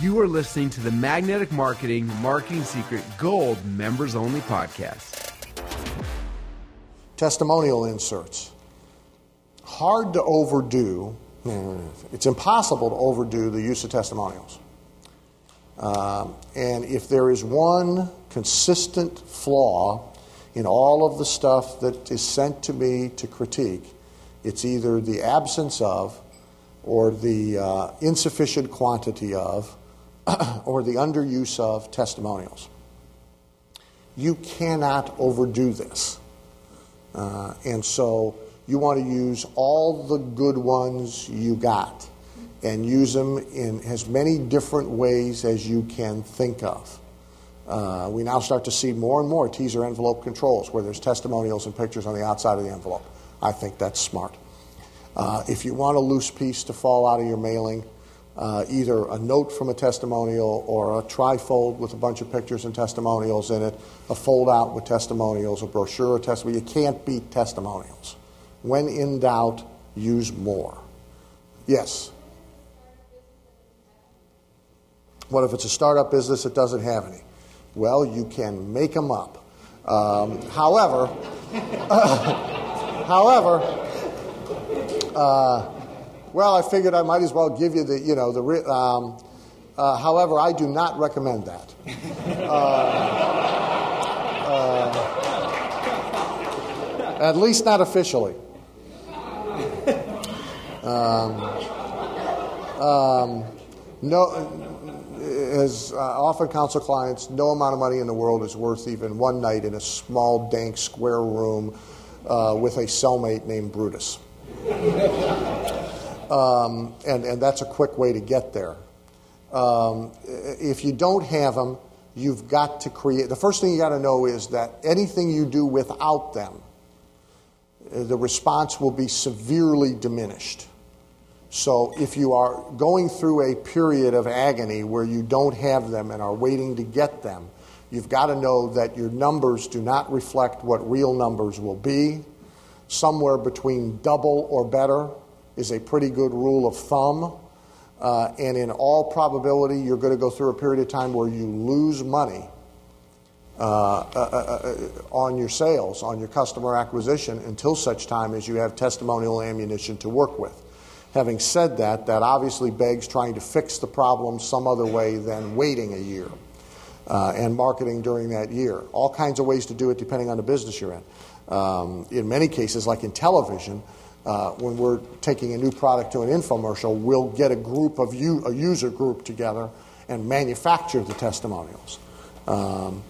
You are listening to the Magnetic Marketing Marketing Secret Gold Members Only Podcast. Testimonial inserts. Hard to overdo. It's impossible to overdo the use of testimonials. Um, and if there is one consistent flaw in all of the stuff that is sent to me to critique, it's either the absence of, or the uh, insufficient quantity of, or the underuse of testimonials. You cannot overdo this. Uh, and so you want to use all the good ones you got and use them in as many different ways as you can think of. Uh, we now start to see more and more teaser envelope controls where there's testimonials and pictures on the outside of the envelope. I think that's smart. Uh, if you want a loose piece to fall out of your mailing, uh, either a note from a testimonial or a trifold with a bunch of pictures and testimonials in it, a fold out with testimonials, a brochure of testimonials. You can't beat testimonials. When in doubt, use more. Yes? What if it's a startup business that doesn't have any? Well, you can make them up. Um, however, uh, however, uh, well, I figured I might as well give you the, you know, the. Um, uh, however, I do not recommend that. Uh, uh, at least not officially. Um, um, no, as uh, often counsel clients, no amount of money in the world is worth even one night in a small, dank, square room uh, with a cellmate named Brutus. Um, and, and that's a quick way to get there. Um, if you don't have them, you've got to create. The first thing you got to know is that anything you do without them, uh, the response will be severely diminished. So if you are going through a period of agony where you don't have them and are waiting to get them, you've got to know that your numbers do not reflect what real numbers will be. Somewhere between double or better is a pretty good rule of thumb. Uh, and in all probability, you're going to go through a period of time where you lose money uh, uh, uh, uh on your sales, on your customer acquisition, until such time as you have testimonial ammunition to work with. Having said that, that obviously begs trying to fix the problem some other way than waiting a year uh, and marketing during that year. All kinds of ways to do it depending on the business you're in. Um, in many cases, like in television, uh, when we're taking a new product to an infomercial, we'll get a group of a user group together and manufacture the testimonials. Um,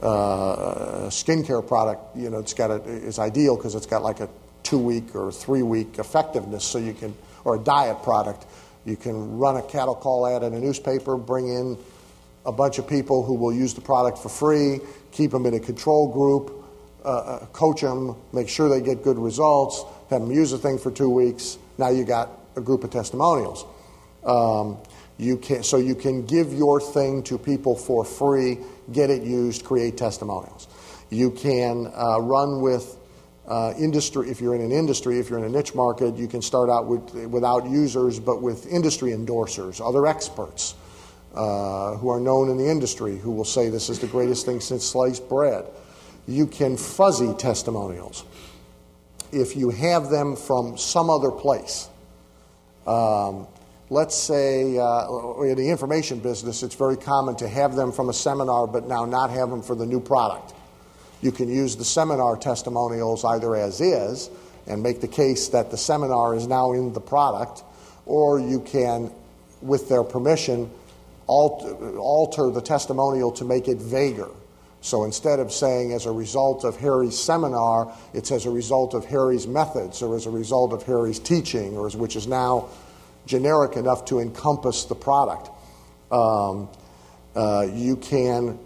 uh, skincare product, you know, it's got a, is ideal because it's got like a two week or three week effectiveness, so you can, or a diet product, you can run a cattle call ad in a newspaper, bring in a bunch of people who will use the product for free, keep them in a control group, uh, uh coach them, make sure they get good results, have them use the thing for two weeks. Now you got a group of testimonials. Um, you can, so you can give your thing to people for free, get it used, create testimonials. You can uh, run with uh, industry, if you're in an industry, if you're in a niche market, you can start out with, without users, but with industry endorsers, other experts uh, who are known in the industry who will say this is the greatest thing since sliced bread. You can fuzzy testimonials if you have them from some other place. Um, let's say uh, in the information business, it's very common to have them from a seminar, but now not have them for the new product. You can use the seminar testimonials either as is and make the case that the seminar is now in the product, or you can, with their permission, alter, alter the testimonial to make it vaguer. So instead of saying as a result of Harry's seminar, it's as a result of Harry's methods or as a result of Harry's teaching, or as, which is now generic enough to encompass the product. Um, uh, you can,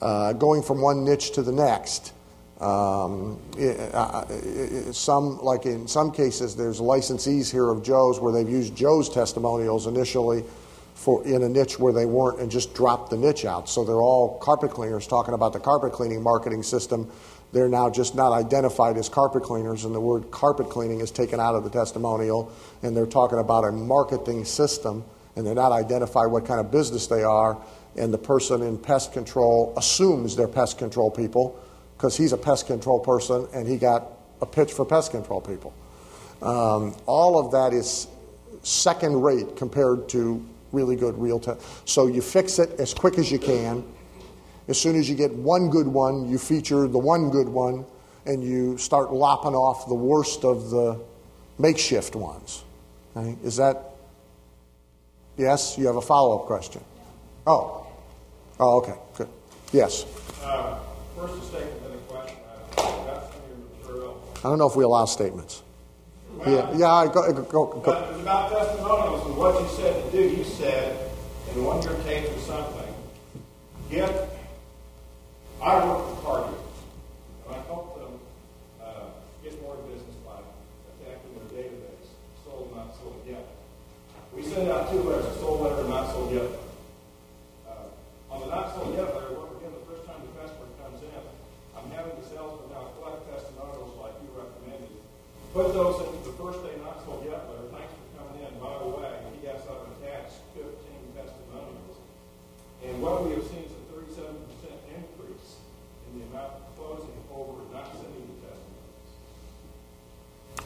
uh, going from one niche to the next, um, it, uh, it, some, like in some cases, there's licensees here of Joe's where they've used Joe's testimonials initially for in a niche where they weren't and just dropped the niche out. So they're all carpet cleaners talking about the carpet cleaning marketing system. They're now just not identified as carpet cleaners, and the word carpet cleaning is taken out of the testimonial, and they're talking about a marketing system and they're not identify what kind of business they are, and the person in pest control assumes they're pest control people because he's a pest control person and he got a pitch for pest control people. Um, all of that is second rate compared to really good real time. So you fix it as quick as you can. As soon as you get one good one, you feature the one good one and you start lopping off the worst of the makeshift ones. Okay? Is that, yes? You have a follow up question? Oh. Oh, okay, good. Yes. Uh, first, a statement, then a question. Uh, got some of your material. I don't know if we allow statements. Yeah, yeah, go, go, go, go. it was about testimonials and what you said to do. You said in one of your tapes or something, get, I work with car dealers, and I help them uh, get more business by attacking their database, sold, not sold yet. We send out two letters, a sold letter and not sold yet. Uh, on the not sold yet letter, what again, the first time the customer comes in, I'm having the salesman now collect testimonials like you recommended. Put those into first day not sold yet letter. Thanks for coming in. By the way, he has up attached 15 testimonials. And what we have seen is a 37% increase in the amount of closing over not sending the testimonials.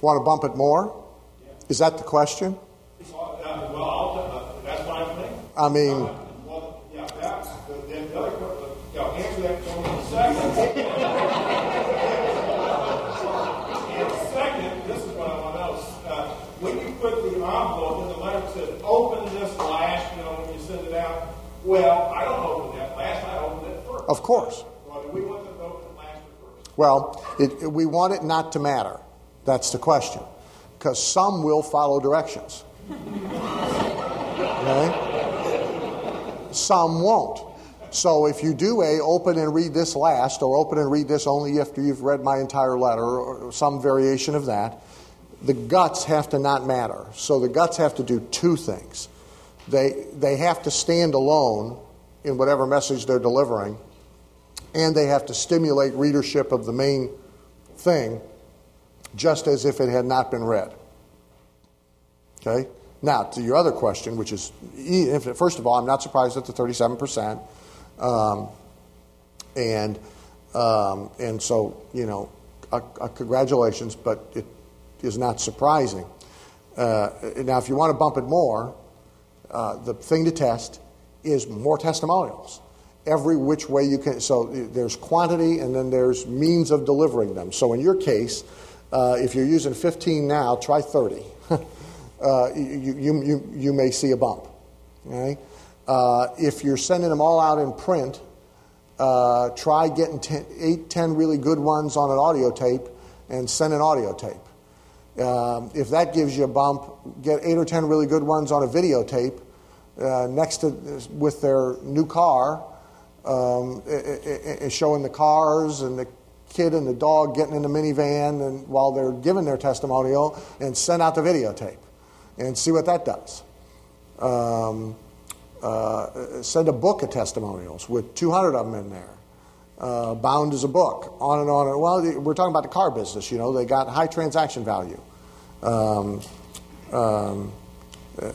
Want to bump it more? Is that the question? Well, uh, well uh, that's what I'm thinking. I mean, Uh, well, yeah, that's, then the other, que- yeah, answer that in a second. And second, this is what I want to know, uh, when you put the envelope in the letter that says, open this last, you know, when you send it out, well, I don't open that last, I open it first. of course. Well, do we want them to open it last or first? Well, it, we want it not to matter. That's the question. Because some will follow directions. Okay? Some won't. So if you do a open and read this last, or open and read this only after you've read my entire letter, or some variation of that, the guts have to not matter. So the guts have to do two things. They, they have to stand alone in whatever message they're delivering, and they have to stimulate readership of the main thing just as if it had not been read. Okay? Now, to your other question, which is, first of all, I'm not surprised at the 37%. Um, and, um, and so, you know, uh, uh, congratulations, but it is not surprising. Uh, now, if you want to bump it more, uh, the thing to test is more testimonials. Every which way you can. So there's quantity and then there's means of delivering them. So in your case, uh, if you're using 15 now, try 30. uh, you, you, you, you may see a bump. Okay? Uh, if you're sending them all out in print, uh, try getting 10, 8, 10 really good ones on an audio tape and send an audio tape. Um, if that gives you a bump, get 8 or 10 really good ones on a videotape uh, next to with their new car, um, showing the cars and the kid and the dog getting in the minivan and while they're giving their testimonial, and send out the videotape and see what that does. Um, uh, send a book of testimonials with 200 of them in there. Uh, bound as a book, on and on. And, well, we're talking about the car business. You know, they got high transaction value. Um, um,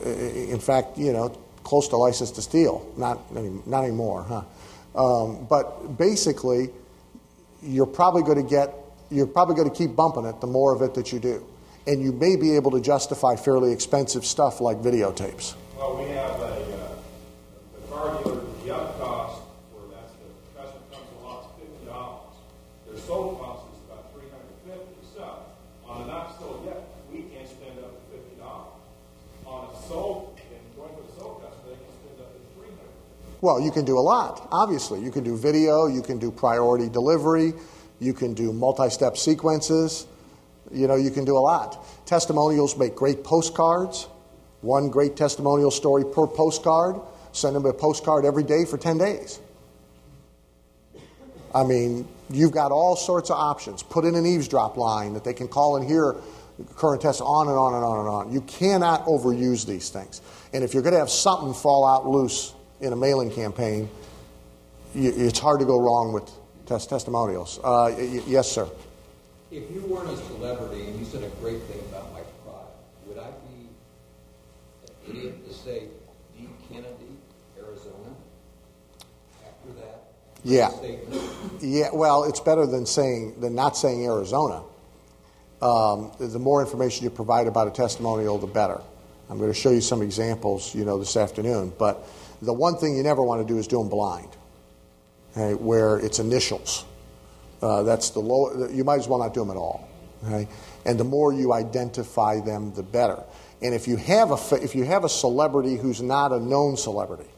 in fact, you know, close to license to steal. Not any, not anymore, huh? Um, but basically, you're probably going to get, you're probably going to keep bumping it the more of it that you do, and you may be able to justify fairly expensive stuff like videotapes. Well, we have a, uh, car dealer, Well, you can do a lot, obviously. You can do video, you can do priority delivery, you can do multi step sequences. You know, you can do a lot. Testimonials make great postcards. One great testimonial story per postcard. Send them a postcard every day for 10 days. I mean, you've got all sorts of options. Put in an eavesdrop line that they can call and hear current tests on and on and on and on. You cannot overuse these things. And if you're going to have something fall out loose in a mailing campaign, you, it's hard to go wrong with test testimonials. Uh, y- yes, sir. If you weren't a celebrity and you said a great thing about my product, would I be an idiot to say, D. Kennedy, Arizona. After that Yeah. statement, Yeah, well, it's better than saying than not saying Arizona. Um, the more information you provide about a testimonial, the better. I'm going to show you some examples, you know, this afternoon. But the one thing you never want to do is do them blind, where it's initials. Uh, that's the low. You might as well not do them at all. And the more you identify them, the better. And if you have a if you have a celebrity who's not a known celebrity,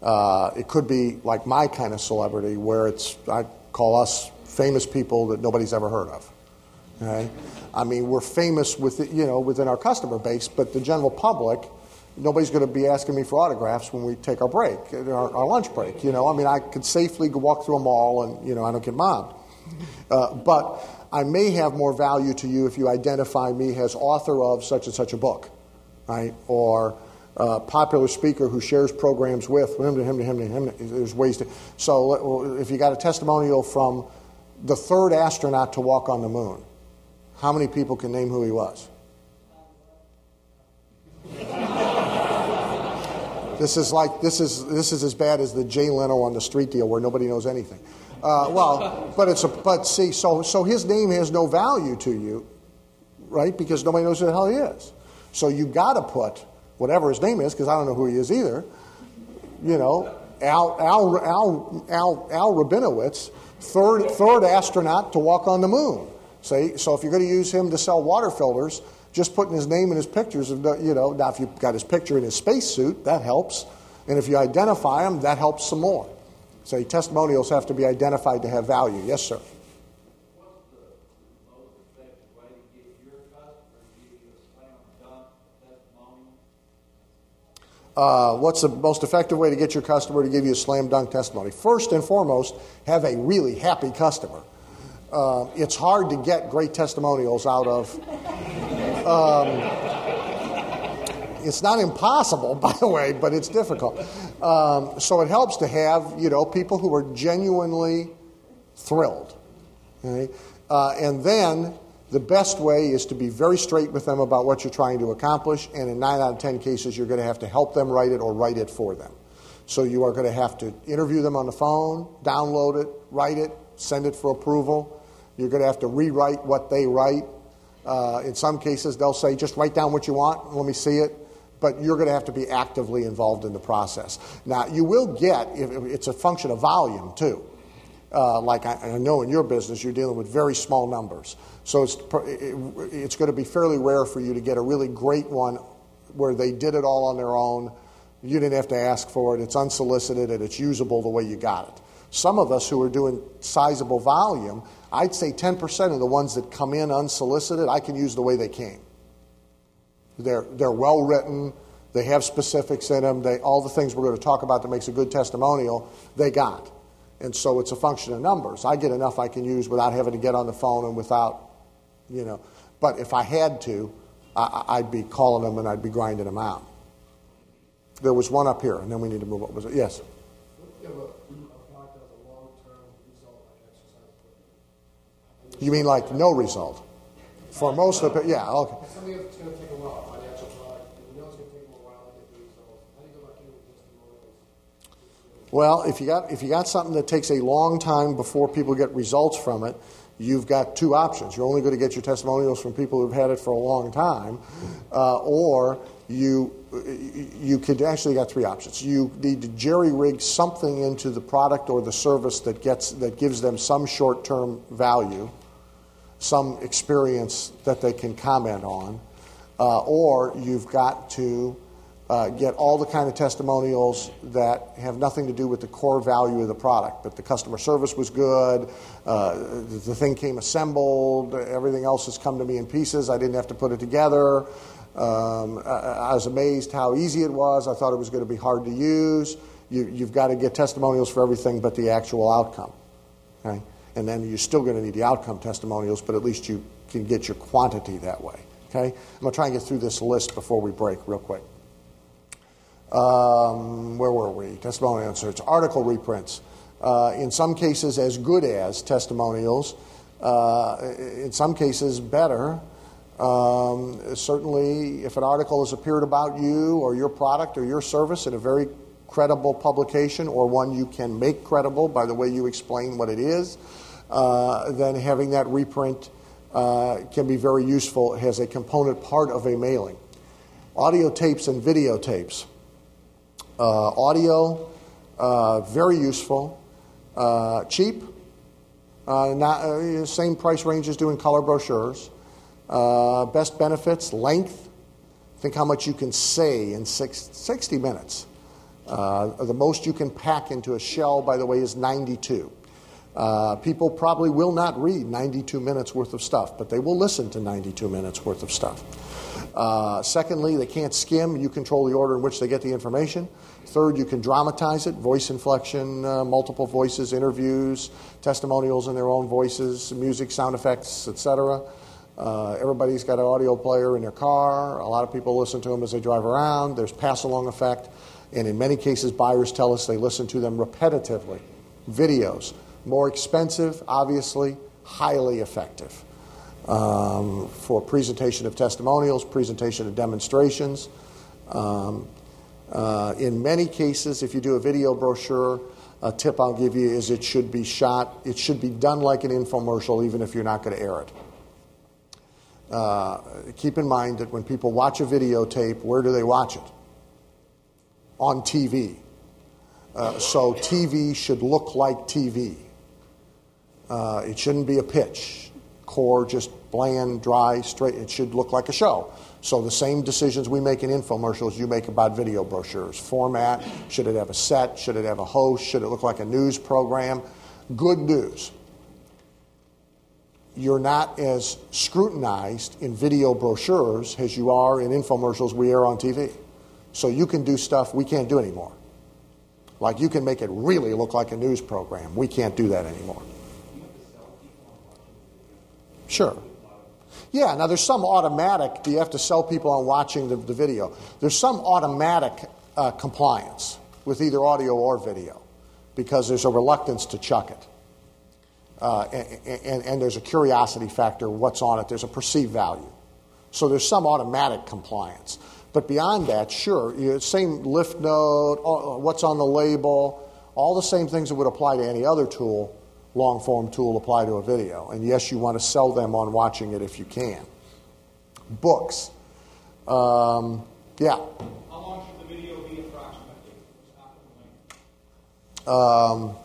uh, it could be like my kind of celebrity, where it's I call us famous people that nobody's ever heard of. I mean, we're famous with you know within our customer base, but the general public, nobody's going to be asking me for autographs when we take our break, our, our lunch break. You know, I mean, I could safely walk through a mall and you know I don't get mobbed. Uh, but I may have more value to you if you identify me as author of such and such a book, right? Or uh, popular speaker who shares programs with him to him to him to him. There's ways to. So if you got a testimonial from the third astronaut to walk on the moon, how many people can name who he was? This is like this is this is as bad as the Jay Leno on the street deal where nobody knows anything. Uh, well, but it's a but see so so his name has no value to you, right? Because nobody knows who the hell he is. So you got to put whatever his name is because I don't know who he is either. You know, Al Al Al Al, Al Rabinowitz, third third astronaut to walk on the moon. See, so if you're going to use him to sell water filters, just putting his name and his pictures, of you know, now if you've got his picture in his spacesuit, that helps. And if you identify him, that helps some more. So testimonials have to be identified to have value. Yes, sir. What's the most effective way to get your customer to give you a slam dunk testimonial? Uh, what's the most effective way to get your customer to give you a slam dunk testimony? First and foremost, have a really happy customer. Uh, it's hard to get great testimonials out of. Um, it's not impossible, by the way, but it's difficult. Um, so it helps to have you know people who are genuinely thrilled. Okay? Uh, and then the best way is to be very straight with them about what you're trying to accomplish, and in nine out of ten cases, you're going to have to help them write it or write it for them. So you are going to have to interview them on the phone, download it, write it, send it for approval. You're going to have to rewrite what they write. Uh, in some cases, they'll say, just write down what you want, let me see it. But you're going to have to be actively involved in the process. Now, you will get, if- it's a function of volume too uh, like I, I know in your business, you're dealing with very small numbers. So it's, it, it's going to be fairly rare for you to get a really great one where they did it all on their own. You didn't have to ask for it. It's unsolicited and it's usable the way you got it. Some of us who are doing sizable volume, I'd say 10% of the ones that come in unsolicited, I can use the way they came. They're, they're well written. They have specifics in them. They, all the things we're going to talk about that makes a good testimonial, they got. And so it's a function of numbers. I get enough I can use without having to get on the phone and without, you know. But if I had to, I, I'd be calling them and I'd be grinding them out. There was one up here, and then we need to move. What was it? Yes. If a, a product has a long-term result like exercise equipment, You mean like no result? For most of it, yeah. Okay. something that's going to take a while, financial product, and you know it's going to take a while to get the results. How do you go about getting testimonials? Well, if you got if you got something that takes a long time before people get results from it, you've got two options. You're only going to get your testimonials from people who've had it for a long time, uh, or you you could actually got three options. You need to jerry rig something into the product or the service that gets that gives them some short term value, some experience that they can comment on, uh, or you've got to uh, get all the kind of testimonials that have nothing to do with the core value of the product. But the customer service was good, uh, the thing came assembled, everything else has come to me in pieces. I didn't have to put it together. Um, I, I was amazed how easy it was. I thought it was going to be hard to use. You, you've got to get testimonials for everything but the actual outcome. Okay? And then you're still going to need the outcome testimonials, but at least you can get your quantity that way. Okay? I'm going to try and get through this list before we break, real quick. Um, where were we? Testimonial inserts, article reprints. Uh, in some cases, as good as testimonials. Uh, in some cases, better. Um, certainly, if an article has appeared about you or your product or your service in a very credible publication or one you can make credible by the way you explain what it is, then having that reprint uh, can be very useful as a component part of a mailing. Audio tapes and videotapes. Uh, audio, uh, very useful. Uh, cheap, uh, not, same price range as doing color brochures. best benefits, length. Think how much you can say in six, 60 minutes. the most you can pack into a shell, by the way, is 92. Uh, people probably will not read 92 minutes worth of stuff, but they will listen to 92 minutes worth of stuff. Uh, secondly, they can't skim. You control the order in which they get the information. Third, you can dramatize it voice inflection, uh, multiple voices, interviews, testimonials in their own voices, music, sound effects, etc. Uh, everybody's got an audio player in their car. A lot of people listen to them as they drive around. There's pass along effect. And in many cases, buyers tell us they listen to them repetitively. Videos more expensive, obviously, highly effective um, for presentation of testimonials, presentation of demonstrations. Um, uh, in many cases, if you do a video brochure, a tip I'll give you is it should be shot, it should be done like an infomercial, even if you're not going to air it. Uh, keep in mind that when people watch a videotape, where do they watch it? On TV. Uh, so TV should look like TV. Uh, it shouldn't be a pitch, core, just bland, dry, straight. It should look like a show. So the same decisions we make in infomercials, you make about video brochures. Format, should it have a set? Should it have a host? Should it look like a news program? Good news. You're not as scrutinized in video brochures as you are in infomercials we air on TV. So you can do stuff we can't do anymore. Like you can make it really look like a news program. We can't do that anymore. Sure. Yeah, now there's some automatic, do you have to sell people on watching the, the video? There's some automatic uh, compliance with either audio or video because there's a reluctance to chuck it. Uh, and, and, and, there's a curiosity factor what's on it, there's a perceived value. So there's some automatic compliance. But beyond that, sure, same lift note, what's on the label, all the same things that would apply to any other tool long form tool apply to a video. And yes, you want to sell them on watching it if you can. Books. Um, yeah. How long should the video be approximately? Um,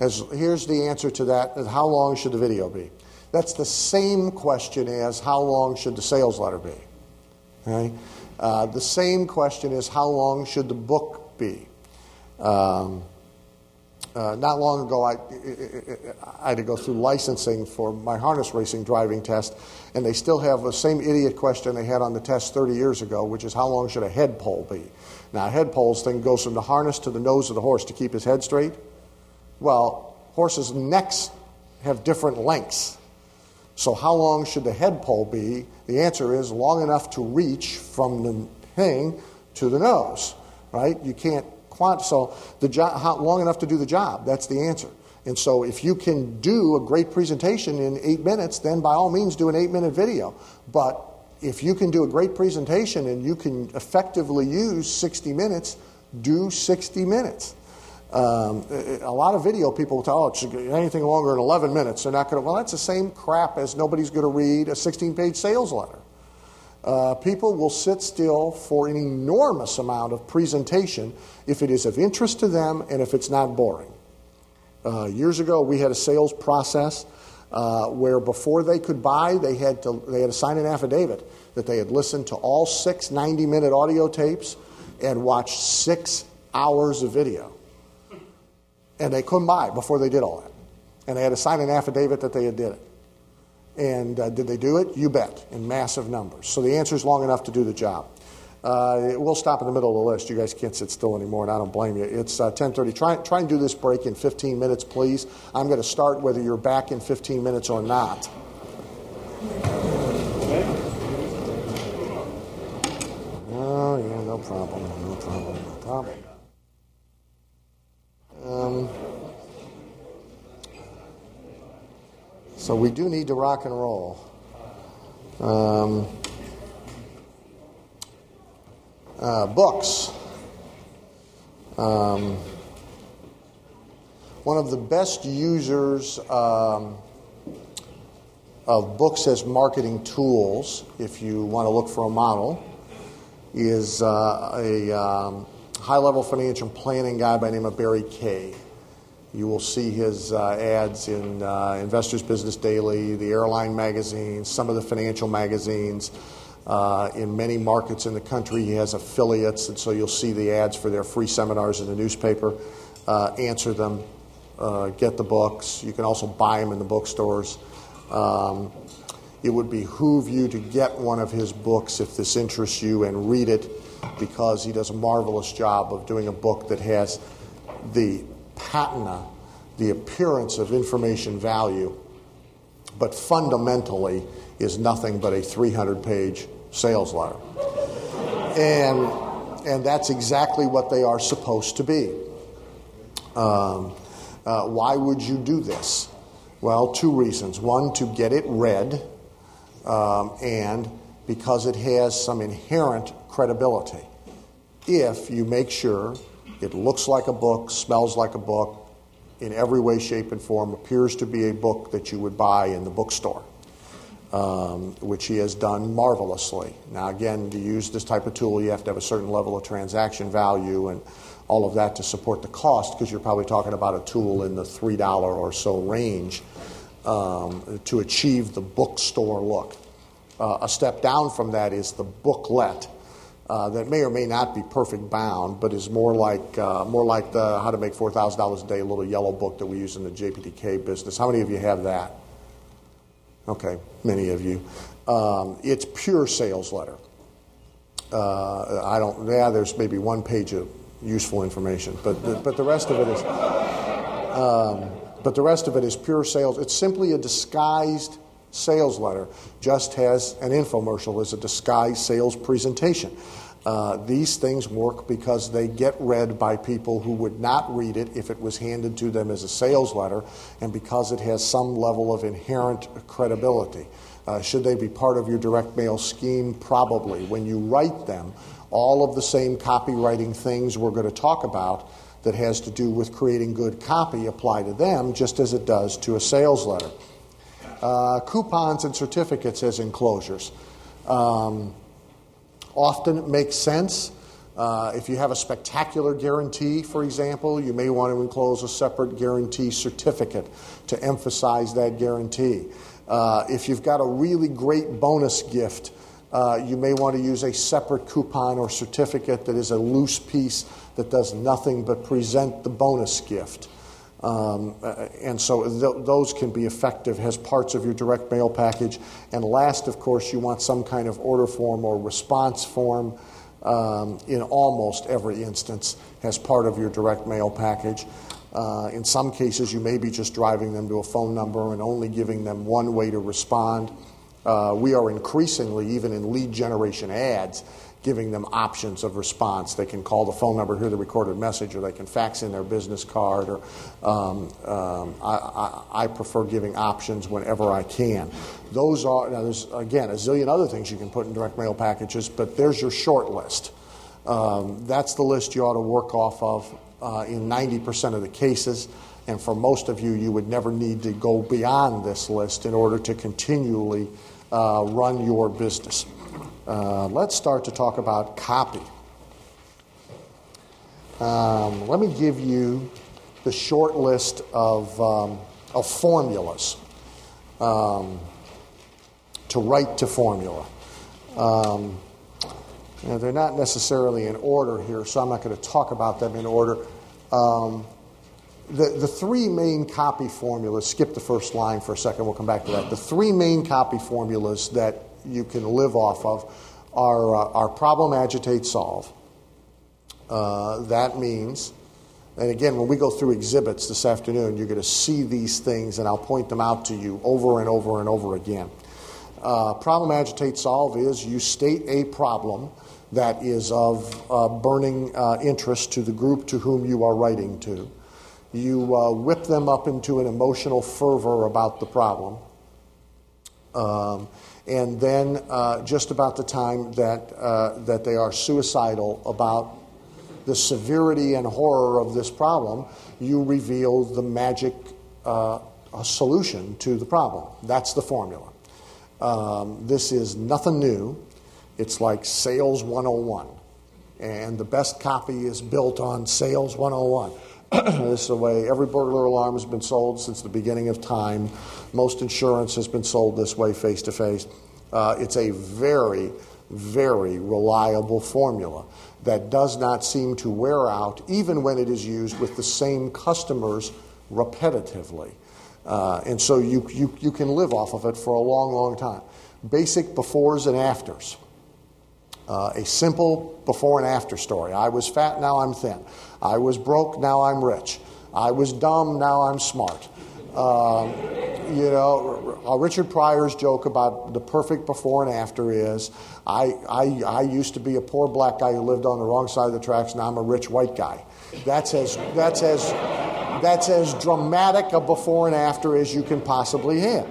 as, here's the answer to that. How long should the video be? That's the same question as how long should the sales letter be? Okay? Uh, the same question is how long should the book be? Um, uh, not long ago, I, I, had to go through licensing for my harness racing driving test, and they still have the same idiot question they had on the test 30 years ago, which is how long should a head pole be? Now, a head pole's thing goes from the harness to the nose of the horse to keep his head straight. Well, horses' necks have different lengths. So, how long should the head pole be? The answer is long enough to reach from the thing to the nose, right? You can't quant, so the job, how, long enough to do the job. That's the answer. And so if you can do a great presentation in eight minutes, then by all means do an eight minute video. But if you can do a great presentation and you can effectively use 60 minutes, do 60 minutes. Um, a lot of video people tell, oh, anything longer than 11 minutes, they're not going to. Well, that's the same crap as nobody's going to read a 16 page sales letter. Uh, people will sit still for an enormous amount of presentation if it is of interest to them and if it's not boring. Uh, years ago, we had a sales process uh, where before they could buy, they had, to, they had to sign an affidavit that they had listened to all six 90 minute audio tapes and watched six hours of video. And they couldn't buy before they did all that. And they had to sign an affidavit that they had did it. And uh, did they do it? You bet, in massive numbers. So the answer is long enough to do the job. Uh, we'll stop in the middle of the list. You guys can't sit still anymore, and I don't blame you. It's uh, 10:30. Try, try and do this break in 15 minutes, please. I'm going to start whether you're back in 15 minutes or not. Oh yeah, no problem, no problem, no problem. Um, So we do need to rock and roll. Um, uh, books. Um, one of the best users um, of books as marketing tools, if you want to look for a model, is uh, a um, high level financial planning guy by the name of Barry Kaye. You will see his uh, ads in uh, Investors Business Daily, the airline magazines, some of the financial magazines. Uh, in many markets in the country, he has affiliates, and so you'll see the ads for their free seminars in the newspaper. Uh, answer them, uh, get the books. You can also buy them in the bookstores. Um, it would behoove you to get one of his books if this interests you and read it because he does a marvelous job of doing a book that has the patina, the appearance of information value, but fundamentally is nothing but a 300 page sales letter. And, and that's exactly what they are supposed to be. Um, uh, why would you do this? Well, two reasons. One, to get it read, um, and because it has some inherent credibility. If you make sure it looks like a book, smells like a book, in every way, shape, and form, appears to be a book that you would buy in the bookstore, um, which he has done marvelously. Now, again, to use this type of tool, you have to have a certain level of transaction value and all of that to support the cost because you're probably talking about a tool in the $3 or so range um, to achieve the bookstore look. Uh, a step down from that is the booklet. Uh, that may or may not be perfect bound, but is more like uh, more like the How to Make Four Thousand Dollars a Day little yellow book that we use in the JPTK business. How many of you have that? Okay, many of you. Um, it's pure sales letter. Uh, I don't. Yeah, there's maybe one page of useful information, but the, but the rest of it is. Um, but the rest of it is pure sales. It's simply a disguised sales letter, just has an infomercial is a disguised sales presentation. Uh, these things work because they get read by people who would not read it if it was handed to them as a sales letter, and because it has some level of inherent credibility. Uh, should they be part of your direct mail scheme? Probably. When you write them, all of the same copywriting things we're going to talk about that has to do with creating good copy apply to them just as it does to a sales letter. Uh, coupons and certificates as enclosures. Um, often makes sense. Uh, if you have a spectacular guarantee, for example, you may want to enclose a separate guarantee certificate to emphasize that guarantee. Uh, if you've got a really great bonus gift, uh, you may want to use a separate coupon or certificate that is a loose piece that does nothing but present the bonus gift. Um, uh, and so th- those can be effective as parts of your direct mail package. And last, of course, you want some kind of order form or response form um, in almost every instance as part of your direct mail package. Uh, in some cases, you may be just driving them to a phone number and only giving them one way to respond. Uh, we are increasingly, even in lead generation ads, giving them options of response. They can call the phone number, hear the recorded message, or they can fax in their business card. Or um, um, I, I, I, prefer giving options whenever I can. Those are now. There's again a zillion other things you can put in direct mail packages, but there's your short list. Um, that's the list you ought to work off of uh, in 90% of the cases. And for most of you, you would never need to go beyond this list in order to continually uh, run your business. Uh, let's start to talk about copy. Um, let me give you the short list of, um, of formulas um, to write to formula. Um, they're not necessarily in order here, so I'm not going to talk about them in order. Um, the, the three main copy formulas, skip the first line for a second, we'll come back to that. The three main copy formulas that you can live off of are, uh, are problem, agitate, solve. Uh, that means, and again, when we go through exhibits this afternoon, you're going to see these things, and I'll point them out to you over and over and over again. Uh, problem, agitate, solve is you state a problem that is of uh, burning uh, interest to the group to whom you are writing to. You uh, whip them up into an emotional fervor about the problem. Um, and then uh, just about the time that, uh, that they are suicidal about the severity and horror of this problem, you reveal the magic uh, solution to the problem. That's the formula. Um, this is nothing new. It's like Sales 101. And the best copy is built on Sales 101. this is the way every burglar alarm has been sold since the beginning of time. Most insurance has been sold this way, face to face. Uh, It's a very, very reliable formula that does not seem to wear out, even when it is used with the same customers repetitively. Uh, and so you, you, you can live off of it for a long, long time. Basic befores and afters. Uh, a simple before and after story. I was fat, now I'm thin. I was broke, now I'm rich. I was dumb, now I'm smart. Um, you know, Richard Pryor's joke about the perfect before and after is I, I, I used to be a poor black guy who lived on the wrong side of the tracks, now I'm a rich white guy. That's as, that's as, that's as dramatic a before and after as you can possibly have.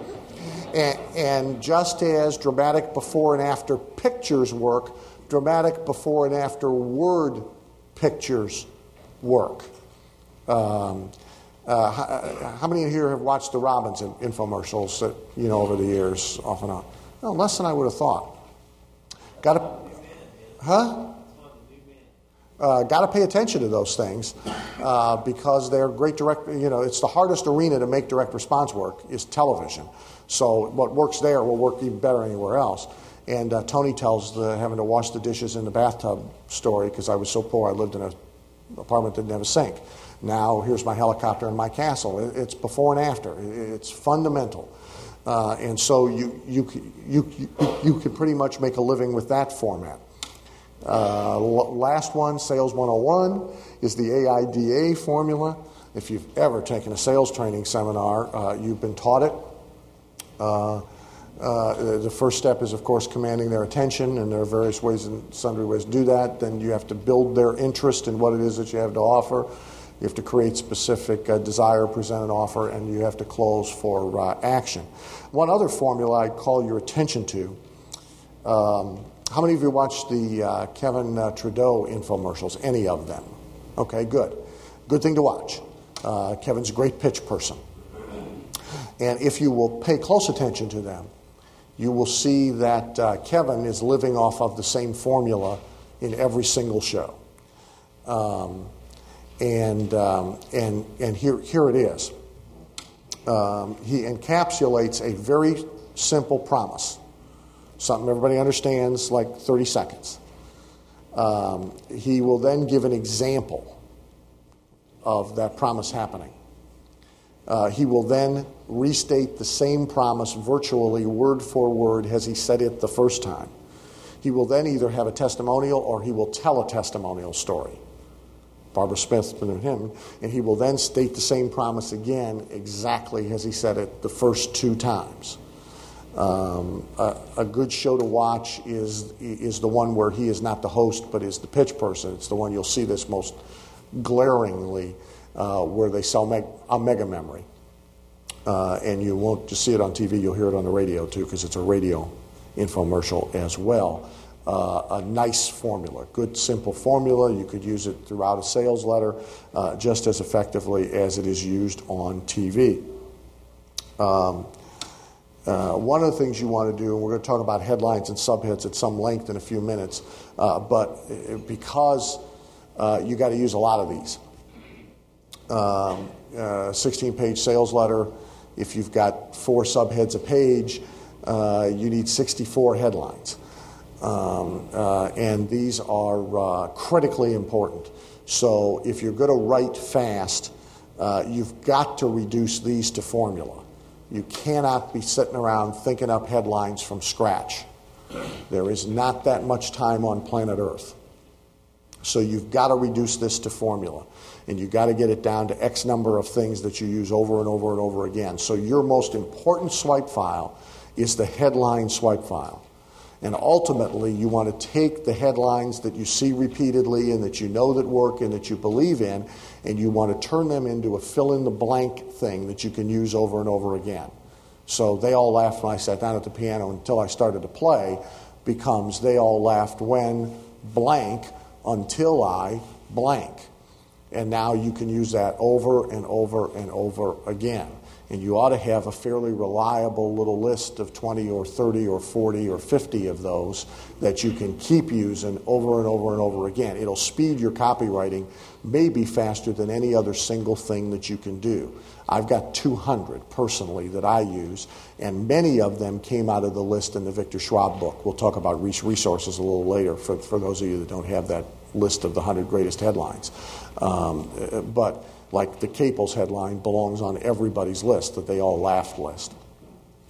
And, and just as dramatic before and after pictures work, dramatic before and after word pictures work. Um, uh, how, how, many of you here have watched the Robbins infomercials that, you know, over the years, off and on? No, less than I would have thought. Got to, huh? Uh, Got to pay attention to those things uh, because they're great direct. You know, it's the hardest arena to make direct response work is television. So what works there will work even better anywhere else. And uh, Tony tells the having to wash the dishes in the bathtub story because I was so poor I lived in an apartment that didn't have a sink. Now here's my helicopter and my castle. It's before and after. It's fundamental. Uh, and so you, you, you, you, you can pretty much make a living with that format. Uh, last one, Sales 101, is the AIDA formula. If you've ever taken a sales training seminar, uh, you've been taught it. Uh, uh, the first step is, of course, commanding their attention, and there are various ways and sundry ways to do that. Then you have to build their interest in what it is that you have to offer. You have to create specific uh, desire, present an offer, and you have to close for uh, action. One other formula I'd call your attention to. Um, how many of you watched the uh, Kevin uh, Trudeau infomercials? Any of them? Okay, good. Good thing to watch. Kevin's a great pitch person. And if you will pay close attention to them, you will see that uh, Kevin is living off of the same formula in every single show. Um, and, um, and, and here, here it is. Um, he encapsulates a very simple promise, something everybody understands, like 30 seconds. Um, he will then give an example of that promise happening. Uh, he will then restate the same promise virtually word for word as he said it the first time. He will then either have a testimonial or he will tell a testimonial story. Barbara Smith and him, and he will then state the same promise again exactly as he said it the first two times. Um, a, a, good show to watch is is the one where he is not the host but is the pitch person. It's the one you'll see this most glaringly, uh, where they sell meg- a mega memory. Uh, and you won't just see it on TV, you'll hear it on the radio too, because it's a radio infomercial as well. Uh, a nice formula, good simple formula. You could use it throughout a sales letter uh, just as effectively as it is used on TV. Um, uh, one of the things you want to do, and we're going to talk about headlines and subheads at some length in a few minutes, uh, but uh, because uh, you got to use a lot of these. Um, 16 page sales letter, if you've got four subheads a page, uh, you need 64 headlines. Um, uh, and these are uh, critically important. So if you're going to write fast, uh, you've got to reduce these to formula. You cannot be sitting around thinking up headlines from scratch. There is not that much time on planet Earth. So you've got to reduce this to formula and you've got to get it down to X number of things that you use over and over and over again. So your most important swipe file is the headline swipe file. And ultimately, you want to take the headlines that you see repeatedly and that you know that work and that you believe in, and you want to turn them into a fill in the blank thing that you can use over and over again. So they all laughed when I sat down at the piano until I started to play becomes they all laughed when blank until I blank. And now you can use that over and over and over again. And you ought to have a fairly reliable little list of 20 or 30 or 40 or 50 of those that you can keep using over and over and over again. It'll speed your copywriting maybe faster than any other single thing that you can do. I've got 200 personally that I use, and many of them came out of the list in the Victor Schwab book. We'll talk about resources a little later for, for those of you that don't have that list of the 100 greatest headlines. Um, but like the Caples headline belongs on everybody's list, that they all laughed list.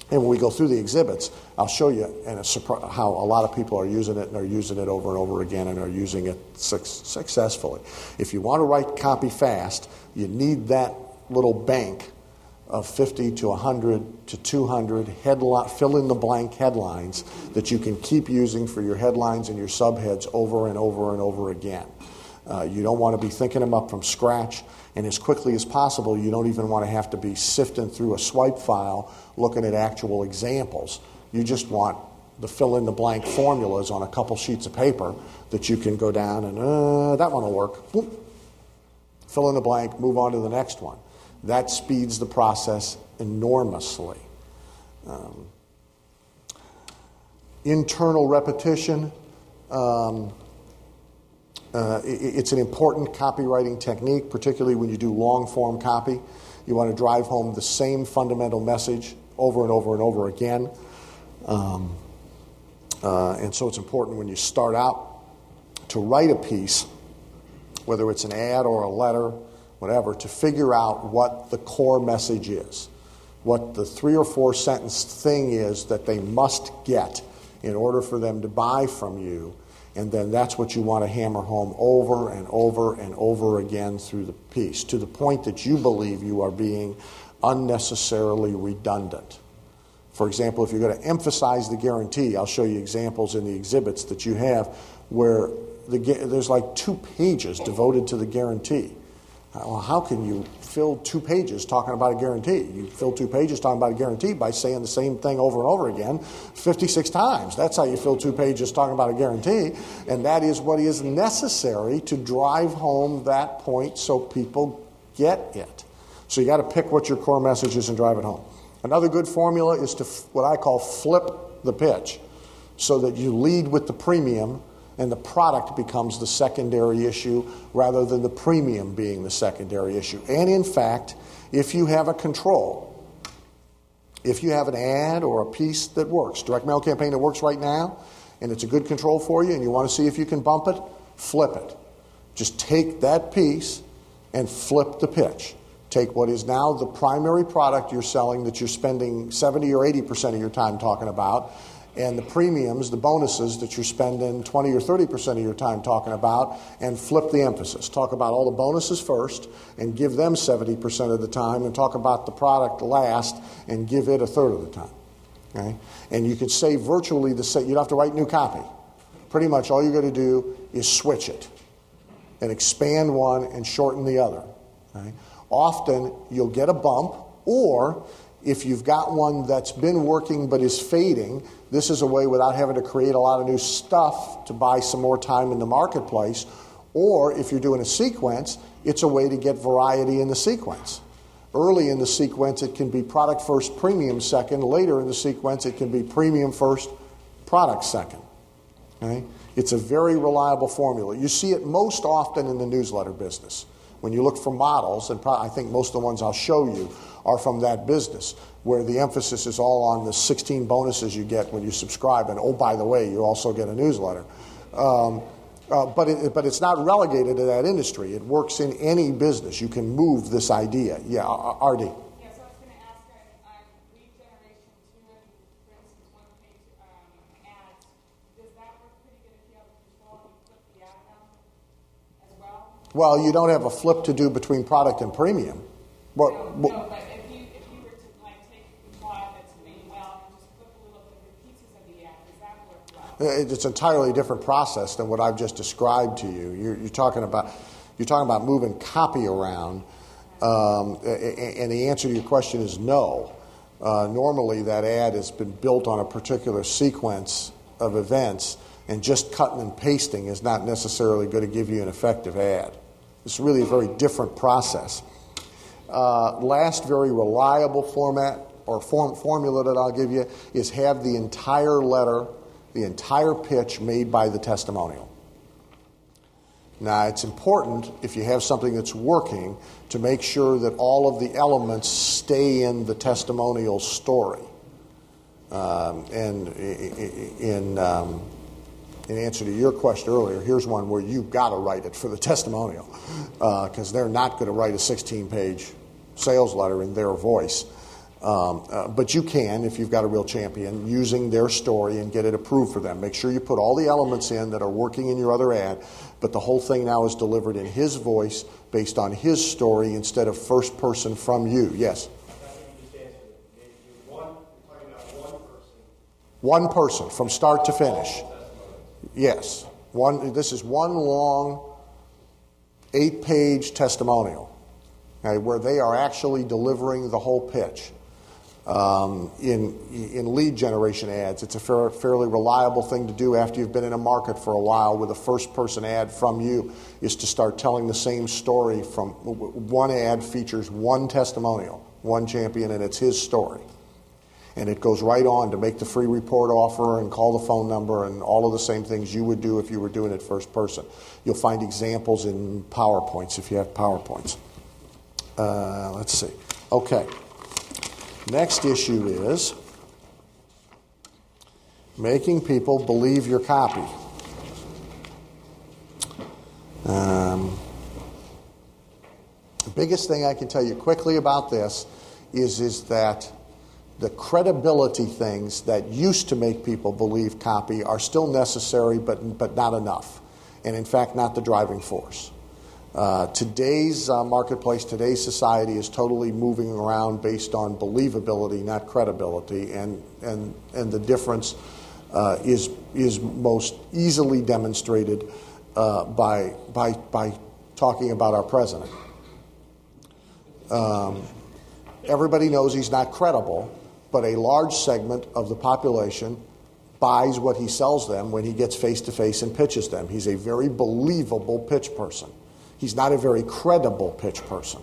And when we go through the exhibits, I'll show you and how a lot of people are using it and are using it over and over again and are using it su- successfully. If you want to write copy fast, you need that little bank of 50 to 100 to 200 headline, fill in the blank headlines that you can keep using for your headlines and your subheads over and over and over again. Uh, you don't want to be thinking them up from scratch. And as quickly as possible, you don't even want to have to be sifting through a swipe file looking at actual examples. You just want the fill in the blank formulas on a couple sheets of paper that you can go down and, uh, that one will work. Boop. Fill in the blank, move on to the next one. That speeds the process enormously. Um, internal repetition. Um, uh, it's an important copywriting technique, particularly when you do long form copy. You want to drive home the same fundamental message over and over and over again. Um, uh, and so it's important when you start out to write a piece, whether it's an ad or a letter, whatever, to figure out what the core message is, what the three or four sentence thing is that they must get in order for them to buy from you and then that's what you want to hammer home over and over and over again through the piece to the point that you believe you are being unnecessarily redundant. For example, if you're going to emphasize the guarantee, I'll show you examples in the exhibits that you have where the, there's like two pages devoted to the guarantee. Well, how can you fill two pages talking about a guarantee? You fill two pages talking about a guarantee by saying the same thing over and over again 56 times. That's how you fill two pages talking about a guarantee. And that is what is necessary to drive home that point so people get it. So you got to pick what your core message is and drive it home. Another good formula is to what I call flip the pitch so that you lead with the premium and the product becomes the secondary issue rather than the premium being the secondary issue. And in fact, if you have a control, if you have an ad or a piece that works, direct mail campaign that works right now, and it's a good control for you, and you want to see if you can bump it, flip it. Just take that piece and flip the pitch. Take what is now the primary product you're selling that you're spending 70 or 80% of your time talking about and the premiums, the bonuses that you're spending 20 or 30% of your time talking about, and flip the emphasis. Talk about all the bonuses first and give them 70% of the time, and talk about the product last and give it a third of the time. Okay? And you could say virtually the same, you don't have to write new copy. Pretty much all you got to do is switch it and expand one and shorten the other. Okay? Often you'll get a bump, or if you've got one that's been working but is fading, this is a way without having to create a lot of new stuff to buy some more time in the marketplace. Or if you're doing a sequence, it's a way to get variety in the sequence. Early in the sequence, it can be product first, premium second. Later in the sequence, it can be premium first, product second. Okay? It's a very reliable formula. You see it most often in the newsletter business. When you look for models, and I think most of the ones I'll show you are from that business, where the emphasis is all on the 16 bonuses you get when you subscribe. And oh, by the way, you also get a newsletter. Um, uh, but, it, but it's not relegated to that industry. It works in any business. You can move this idea. Yeah, Artie. Well, you don't have a flip to do between product and premium. No, no, but if you, if you were to like take the plot that's made well and just flip a little bit pieces of the ad, does that work well? It's an entirely different process than what I've just described to you. You're, you're talking about you're talking about moving copy around, um, and the answer to your question is no. Uh, normally, that ad has been built on a particular sequence of events, and just cutting and pasting is not necessarily going to give you an effective ad. It's really a very different process. Uh, last very reliable format or form, formula that I'll give you is have the entire letter, the entire pitch made by the testimonial. Now, it's important if you have something that's working to make sure that all of the elements stay in the testimonial story. Um, and in, um, in answer to your question earlier, here's one where you've got to write it for the testimonial because uh, they're not going to write a 16 page sales letter in their voice. Um, uh, but you can, if you've got a real champion, using their story and get it approved for them. Make sure you put all the elements in that are working in your other ad, but the whole thing now is delivered in his voice based on his story instead of first person from you. Yes? One person from start to finish. Yes. One, this is one long eight page testimonial okay, where they are actually delivering the whole pitch. Um, in, in lead generation ads, it's a fair, fairly reliable thing to do after you've been in a market for a while with a first person ad from you, is to start telling the same story from one ad features one testimonial, one champion, and it's his story. And it goes right on to make the free report offer and call the phone number and all of the same things you would do if you were doing it first person. You'll find examples in PowerPoints if you have PowerPoints. Uh, let's see. Okay. Next issue is making people believe your copy. Um, the biggest thing I can tell you quickly about this is, is that the credibility things that used to make people believe copy are still necessary, but, but not enough. And in fact, not the driving force. Uh, today's uh, marketplace, today's society is totally moving around based on believability, not credibility, and, and, and the difference uh, is, is most easily demonstrated uh, by, by, by talking about our president. Um, everybody knows he's not credible, but a large segment of the population buys what he sells them when he gets face to face and pitches them. He's a very believable pitch person. He's not a very credible pitch person,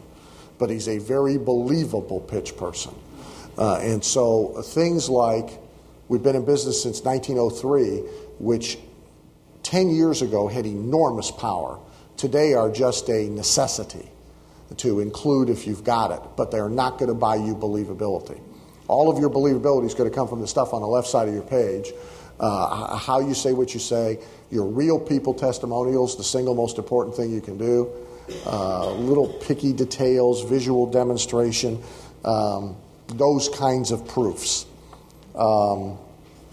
but he's a very believable pitch person. Uh, and so things like we've been in business since 1903, which 10 years ago had enormous power, today are just a necessity to include if you've got it, but they're not going to buy you believability. All of your believability is going to come from the stuff on the left side of your page. Uh, how you say what you say, your real people testimonials, the single most important thing you can do. Uh, little picky details, visual demonstration, um, those kinds of proofs. Um,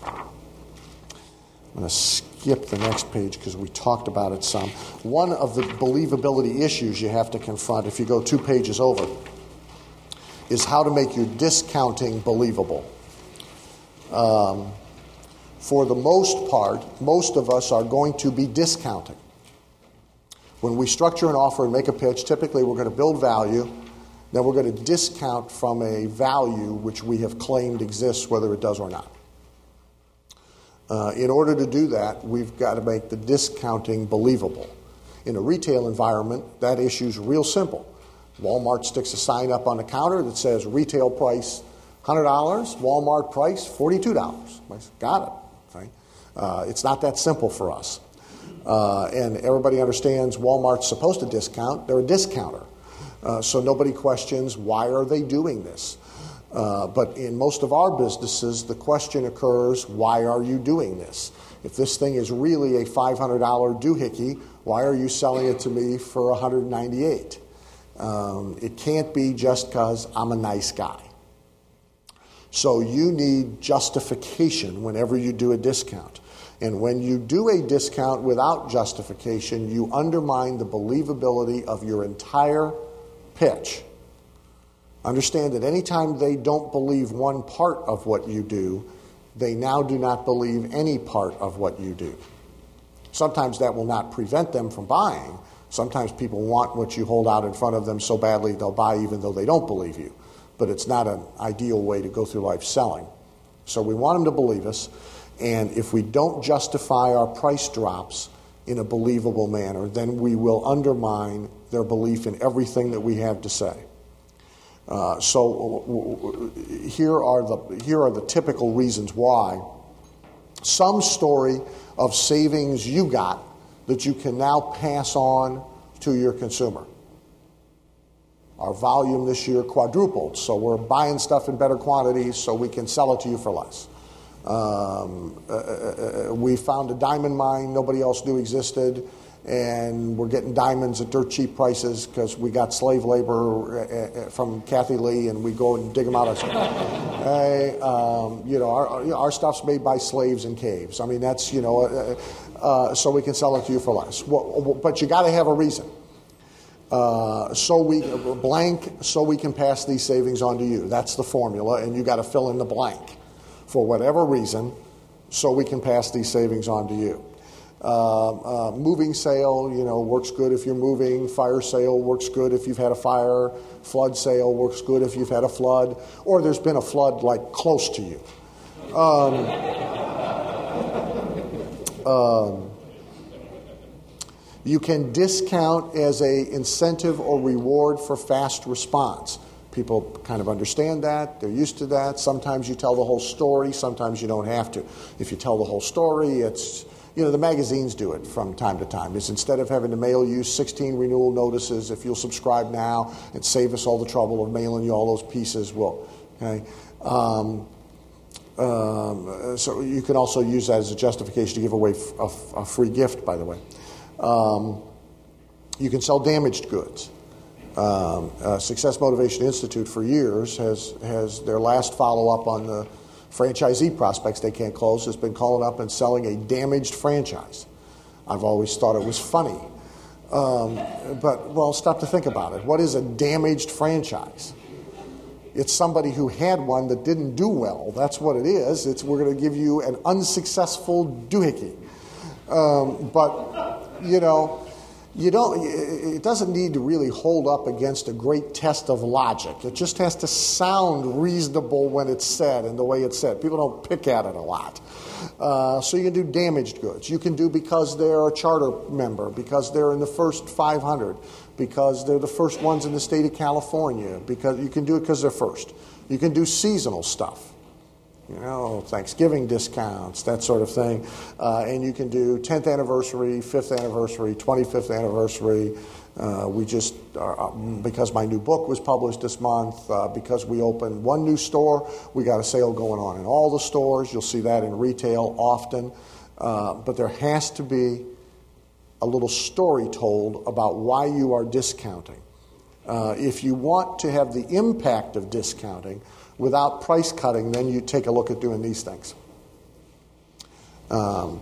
I'm going to skip the next page because we talked about it some. One of the believability issues you have to confront if you go two pages over is how to make your discounting believable. Um, for the most part, most of us are going to be discounting. When we structure an offer and make a pitch, typically we're going to build value, then we're going to discount from a value which we have claimed exists, whether it does or not. Uh, in order to do that, we've got to make the discounting believable. In a retail environment, that issue is real simple. Walmart sticks a sign up on the counter that says retail price $100, Walmart price $42. Got it. Uh, it's not that simple for us. Uh, and everybody understands Walmart's supposed to discount. They're a discounter. Uh, so nobody questions why are they doing this. Uh, but in most of our businesses, the question occurs why are you doing this? If this thing is really a $500 doohickey, why are you selling it to me for 198 um, It can't be just because I'm a nice guy. So you need justification whenever you do a discount. And when you do a discount without justification, you undermine the believability of your entire pitch. Understand that anytime they don't believe one part of what you do, they now do not believe any part of what you do. Sometimes that will not prevent them from buying. Sometimes people want what you hold out in front of them so badly they'll buy even though they don't believe you. but it's not an ideal way to go through life selling. So we want them to believe us, and if we don't justify our price drops in a believable manner, then we will undermine their belief in everything that we have to say. Uh, so w- w- here are the here are the typical reasons why. Some story of savings you got that you can now pass on to your consumer. Our volume this year quadrupled, so we're buying stuff in better quantities so we can sell it to you for less. Um, uh, uh, uh, we found a diamond mine nobody else knew existed, and we're getting diamonds at dirt cheap prices because we got slave labor uh, uh, from Kathie Lee, and we go and dig them out of. Um, you know, our, our stuff's made by slaves in caves. I mean, that's you know, uh, so we can sell it to you for less. Well, but you got to have a reason. Uh, so we blank so we can pass these savings on to you. That's the formula, and you got to fill in the blank for whatever reason, so we can pass these savings on to you. Uh, uh, moving sale, you know, works good if you're moving. Fire sale works good if you've had a fire. Flood sale works good if you've had a flood, or there's been a flood like close to you. Um, um, you can discount as a incentive or reward for fast response. People kind of understand that, they're used to that. Sometimes you tell the whole story, sometimes you don't have to. If you tell the whole story, it's you know, the magazines do it from time to time. Is instead of having to mail you 16 renewal notices, if you'll subscribe now and save us all the trouble of mailing you all those pieces, well, okay. Um, um, so you can also use that as a justification to give away a, a free gift, by the way. Um, you can sell damaged goods. Um, uh, Success Motivation Institute for years has, has their last follow up on the franchisee prospects they can't close has been calling up and selling a damaged franchise. I've always thought it was funny. Um, but, well, stop to think about it. What is a damaged franchise? It's somebody who had one that didn't do well. That's what it is. It's, we're going to give you an unsuccessful doohickey. Um, but, you know, you don't, it doesn't need to really hold up against a great test of logic. It just has to sound reasonable when it's said and the way it's said. People don't pick at it a lot. Uh, so you can do damaged goods. You can do because they're a charter member, because they're in the first 500, because they're the first ones in the state of California, because you can do it because they're first. You can do seasonal stuff you know, Thanksgiving discounts, that sort of thing. Uh, and you can do 10th anniversary, 5th anniversary, 25th anniversary. Uh, we just, uh, because my new book was published this month, uh, because we opened one new store, we got a sale going on in all the stores. You'll see that in retail often. Uh, but there has to be a little story told about why you are discounting. Uh, if you want to have the impact of discounting, without price cutting, then you take a look at doing these things. Um,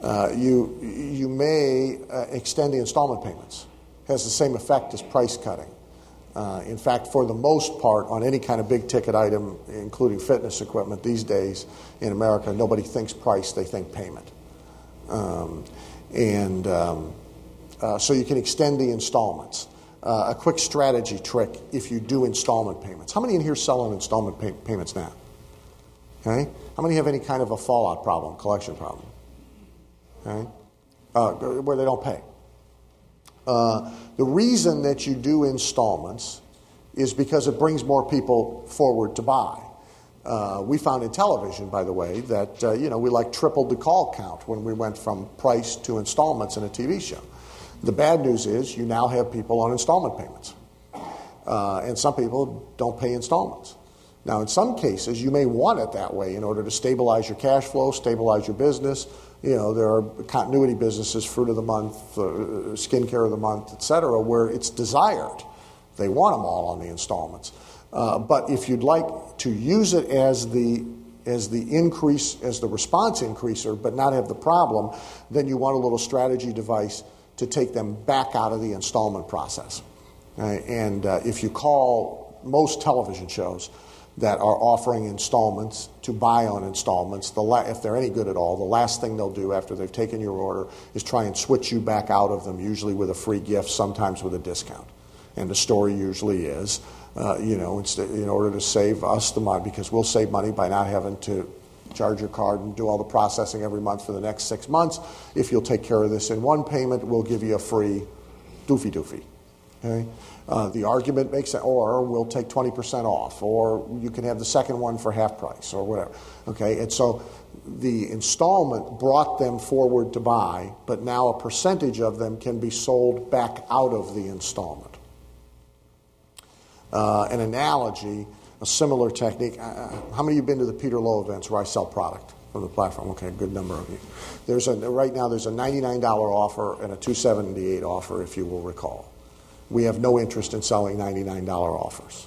uh, you, you may uh, extend the installment payments. It has the same effect as price cutting. Uh, in fact, for the most part, on any kind of big ticket item, including fitness equipment these days in America, nobody thinks price, they think payment. Um, and um, uh, so you can extend the installments uh, a quick strategy trick if you do installment payments. How many in here sell on installment pay- payments now? Okay? How many have any kind of a fallout problem, collection problem? Okay? Uh, where they don't pay. Uh, the reason that you do installments is because it brings more people forward to buy. Uh, we found in television, by the way, that uh, you know we like tripled the call count when we went from price to installments in a TV show. The bad news is you now have people on installment payments. Uh, and some people don't pay installments. Now, in some cases, you may want it that way in order to stabilize your cash flow, stabilize your business. You know, there are continuity businesses, fruit of the month, uh, skincare of the month, et cetera, where it's desired. They want them all on the installments. Uh, but if you'd like to use it as the as the increase, as the response increaser, but not have the problem, then you want a little strategy device to take them back out of the installment process. And uh, if you call most television shows that are offering installments to buy on installments, the la- if they're any good at all, the last thing they'll do after they've taken your order is try and switch you back out of them, usually with a free gift, sometimes with a discount. And the story usually is uh, you know, in order to save us the money, because we'll save money by not having to charge your card and do all the processing every month for the next six months. If you'll take care of this in one payment, we'll give you a free doofy doofy. Okay? Uh, the argument makes it, or we'll take 20% off, or you can have the second one for half price, or whatever. Okay, and so the installment brought them forward to buy, but now a percentage of them can be sold back out of the installment. Uh, an analogy, a similar technique. How many of you been to the Peter Lowe events where I sell product from the platform? Okay, a good number of you. There's a, right now there's a $99 offer and a 278 offer, if you will recall. We have no interest in selling $99 offers.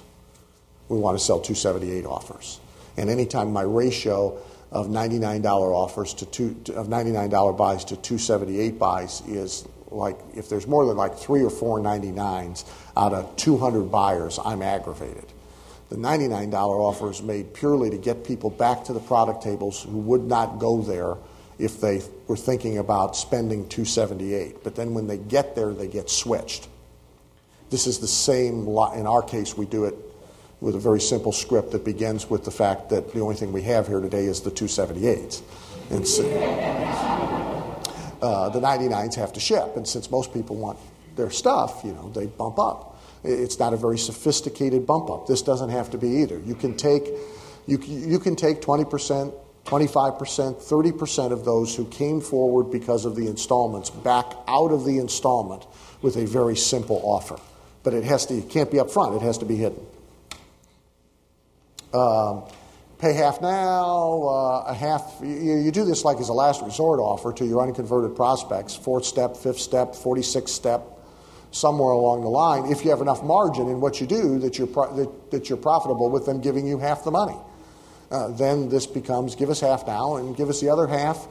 We want to sell 278 offers. And anytime my ratio of $99 offers to two, of $99 buys to 278 buys is like if there's more than like three or four 99s out of 200 buyers, I'm aggravated. The $99 offer is made purely to get people back to the product tables who would not go there if they were thinking about spending 278. But then when they get there, they get switched. This is the same, in our case, we do it with a very simple script that begins with the fact that the only thing we have here today is the 278s. And so, uh, the 99s have to ship. And since most people want their stuff, you know, they bump up. It's not a very sophisticated bump up. This doesn't have to be either. You can take, you, you can take 20%, 25%, 30% of those who came forward because of the installments back out of the installment with a very simple offer. But it has to, it can't be up front, it has to be hidden. Um, pay half now, uh, a half. You, you, do this like as a last resort offer to your unconverted prospects, fourth step, fifth step, 46th step, somewhere along the line, if you have enough margin in what you do that you're, pro- that, that, you're profitable with them giving you half the money. Uh, then this becomes give us half now and give us the other half.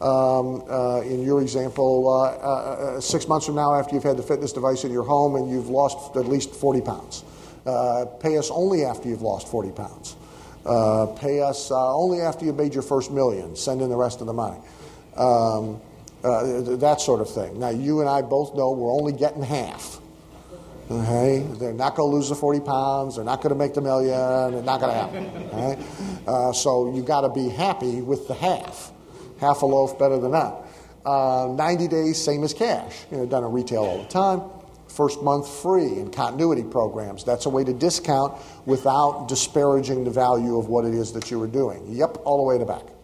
Um, uh, in your example, uh, uh, uh, six months from now, after you've had the fitness device in your home and you've lost at least 40 pounds. pay us only after you've lost 40 pounds. pay us only after you've made your first million. Send in the rest of the money. Um, uh, that sort of thing. Now, you and I both know we're only getting half. Okay? They're not going to lose the 40 pounds. They're not going to make the million. It's not going to happen. Uh, so you got to be happy with the half. Half a loaf better than none. Uh, 90 days, same as cash. You know, done in retail all the time. First month free in continuity programs. That's a way to discount without disparaging the value of what it is that you were doing. Yep, all the way to back.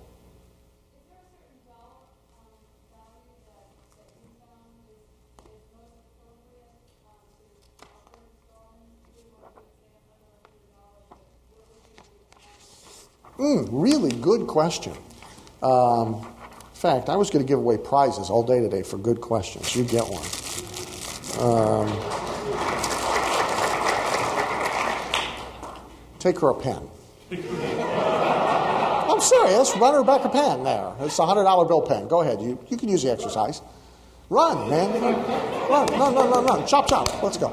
Mm, really good question. Um, in fact, I was going to give away prizes all day today for good questions. You get one. Um, take her a pen. I'm serious. Run her back a pen there. It's a hundred dollar bill pen. Go ahead. You you can use the exercise. Run, man. Run. run, run, run, no. Chop, chop. Let's go.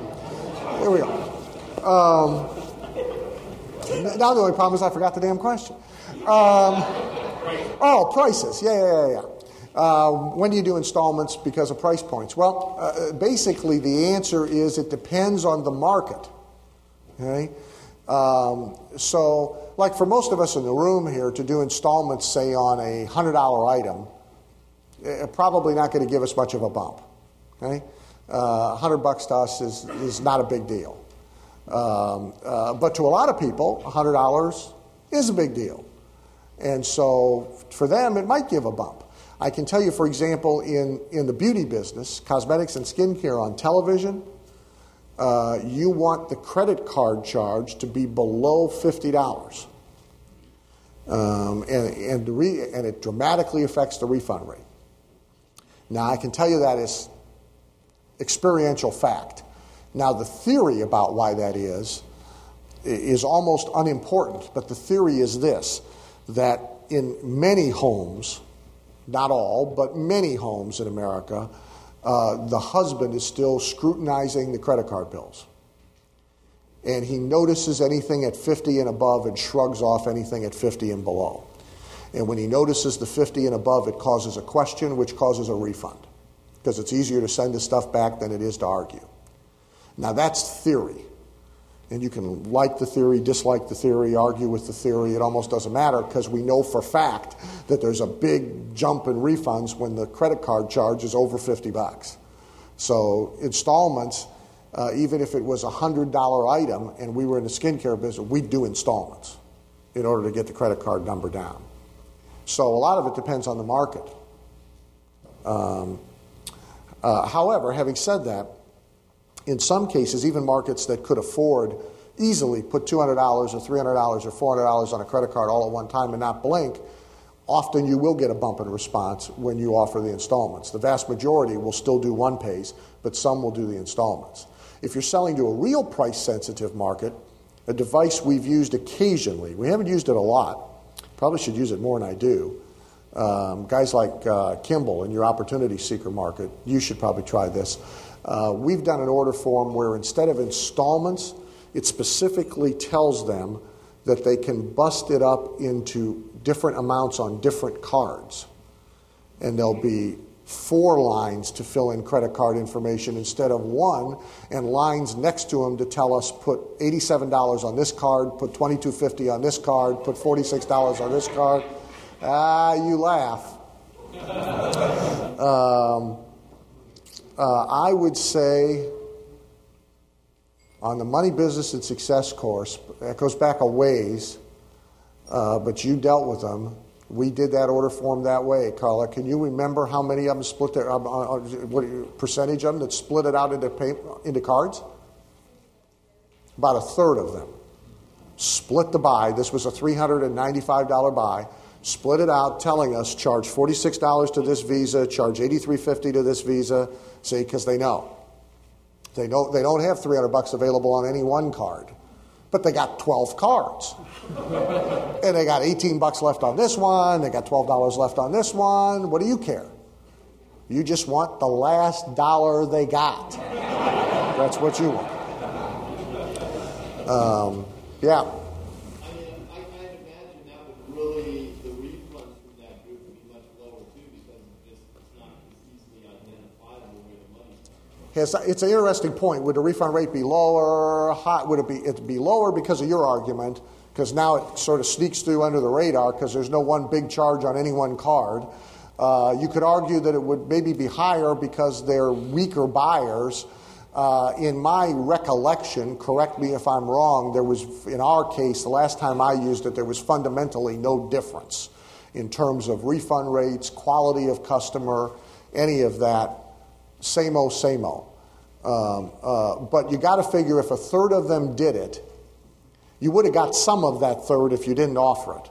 Here we go. Um, now the only problem is I forgot the damn question. Um, oh, prices. Yeah, yeah, yeah, yeah. Uh, when do you do installments because of price points? Well, uh, basically, the answer is it depends on the market. Okay? Um, so, like for most of us in the room here, to do installments, say on a $100 item, uh, probably not going to give us much of a bump. Okay? Uh, 100 bucks to us is, is not a big deal. Um, uh, but to a lot of people, $100 is a big deal. And so for them, it might give a bump. I can tell you, for example, in, in the beauty business, cosmetics and skincare on television, uh, you want the credit card charge to be below $50. Um, and, and, re- and it dramatically affects the refund rate. Now, I can tell you that is experiential fact. Now, the theory about why that is is almost unimportant, but the theory is this that in many homes, not all, but many homes in America, uh, the husband is still scrutinizing the credit card bills. And he notices anything at 50 and above and shrugs off anything at 50 and below. And when he notices the 50 and above, it causes a question, which causes a refund. Because it's easier to send the stuff back than it is to argue. Now, that's theory. And you can like the theory, dislike the theory, argue with the theory. It almost doesn't matter because we know for fact that there's a big jump in refunds when the credit card charge is over 50 bucks. So installments, uh, even if it was a hundred dollar item and we were in the skincare business, we'd do installments in order to get the credit card number down. So a lot of it depends on the market. Um, uh, however, having said that, in some cases, even markets that could afford easily put $200 or $300 or $400 on a credit card all at one time and not blink, often you will get a bump in response when you offer the installments. The vast majority will still do one pays, but some will do the installments. If you're selling to a real price sensitive market, a device we've used occasionally, we haven't used it a lot, probably should use it more than I do. Um, guys like uh, Kimball in your opportunity seeker market, you should probably try this. Uh, we've done an order form where instead of installments, it specifically tells them that they can bust it up into different amounts on different cards. And there'll be four lines to fill in credit card information instead of one, and lines next to them to tell us put $87 on this card, put $22.50 on this card, put $46 on this card. Ah, you laugh. Um, uh, I would say on the money business and success course, that goes back a ways, uh, but you dealt with them. We did that order form that way, Carla. Can you remember how many of them split their uh, uh, what percentage of them that split it out into pay, into cards? About a third of them split the buy. This was a three hundred and ninety-five dollar buy. Split it out, telling us charge forty-six dollars to this Visa, charge eighty-three fifty to this Visa. See, because they know they know they don't have three hundred bucks available on any one card but they got 12 cards. and they got 18 bucks left on this one, they got $12 left on this one. What do you care? You just want the last dollar they got. That's what you want. Um, yeah. I mean, I can't imagine that would really, the refunds from that group would be much lower too, because it's just, it's not as easily identifiable where the Yes, it's an interesting point. Would the refund rate be lower? High, would it be it be lower because of your argument? Because now it sort of sneaks through under the radar because there's no one big charge on any one card. Uh, you could argue that it would maybe be higher because they're weaker buyers. Uh, in my recollection, correct me if I'm wrong, there was, in our case, the last time I used it, there was fundamentally no difference in terms of refund rates, quality of customer, any of that. Same old, same old. Um, uh, but you got to figure if a third of them did it, you would have got some of that third if you didn't offer it.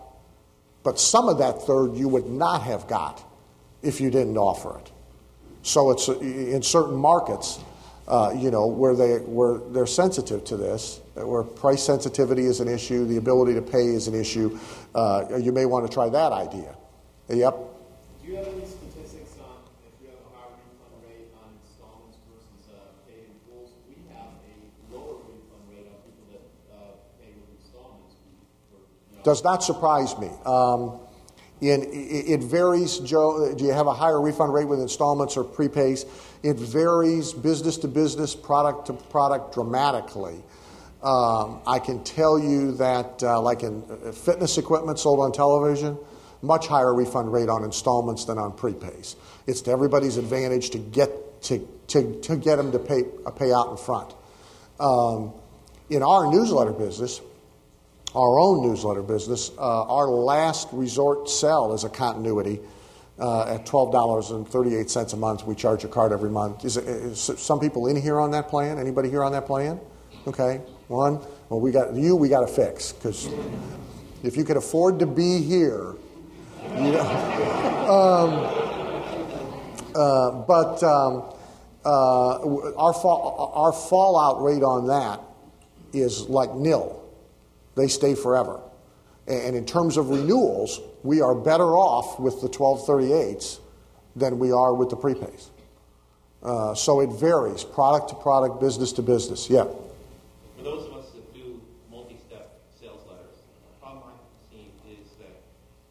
But some of that third you would not have got if you didn't offer it. So it's uh, in certain markets, uh, you know, where they where they're sensitive to this, where price sensitivity is an issue, the ability to pay is an issue. Uh, you may want to try that idea. Yep. Do you have any statistics on if you have a higher refund rate on installments versus uh, paid in full? We have a lower refund rate on people that uh, pay with installments. For, you know, Does not surprise me. Um, in, it varies, Joe. Do you have a higher refund rate with installments or prepays? It varies business to business, product to product dramatically. Um, I can tell you that, uh, like in uh, fitness equipment sold on television, much higher refund rate on installments than on prepays. It's to everybody's advantage to get to, to, to get them to pay uh, pay out in front. Um, in our newsletter business, our own newsletter business, uh, our last resort sell is a continuity uh, at twelve dollars and thirty eight cents a month. We charge a card every month. Is some people in here on that plan? Anybody here on that plan? Okay, one. Well, we got you. We got to fix because if you could afford to be here, you know. um, uh, but um, uh, our fall, our fallout rate on that is like nil they stay forever. And in terms of renewals, we are better off with the 1238s than we are with the prepays. Uh, so it varies, product to product, business to business. Yeah. For those of us that do multi-step sales letters, the problem I've seen is that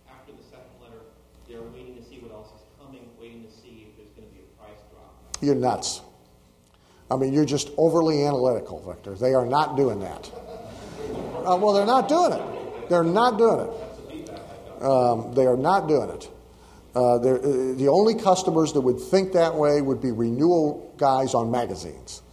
after the second letter, they're waiting to see what else is coming, waiting to see if there's going to be a price drop. You're nuts. I mean, you're just overly analytical, Victor. They are not doing that. Uh, well, they're not doing it. They're not doing it. Um, they are not doing it. Uh, uh, the only customers that would think that way would be renewal guys on magazines.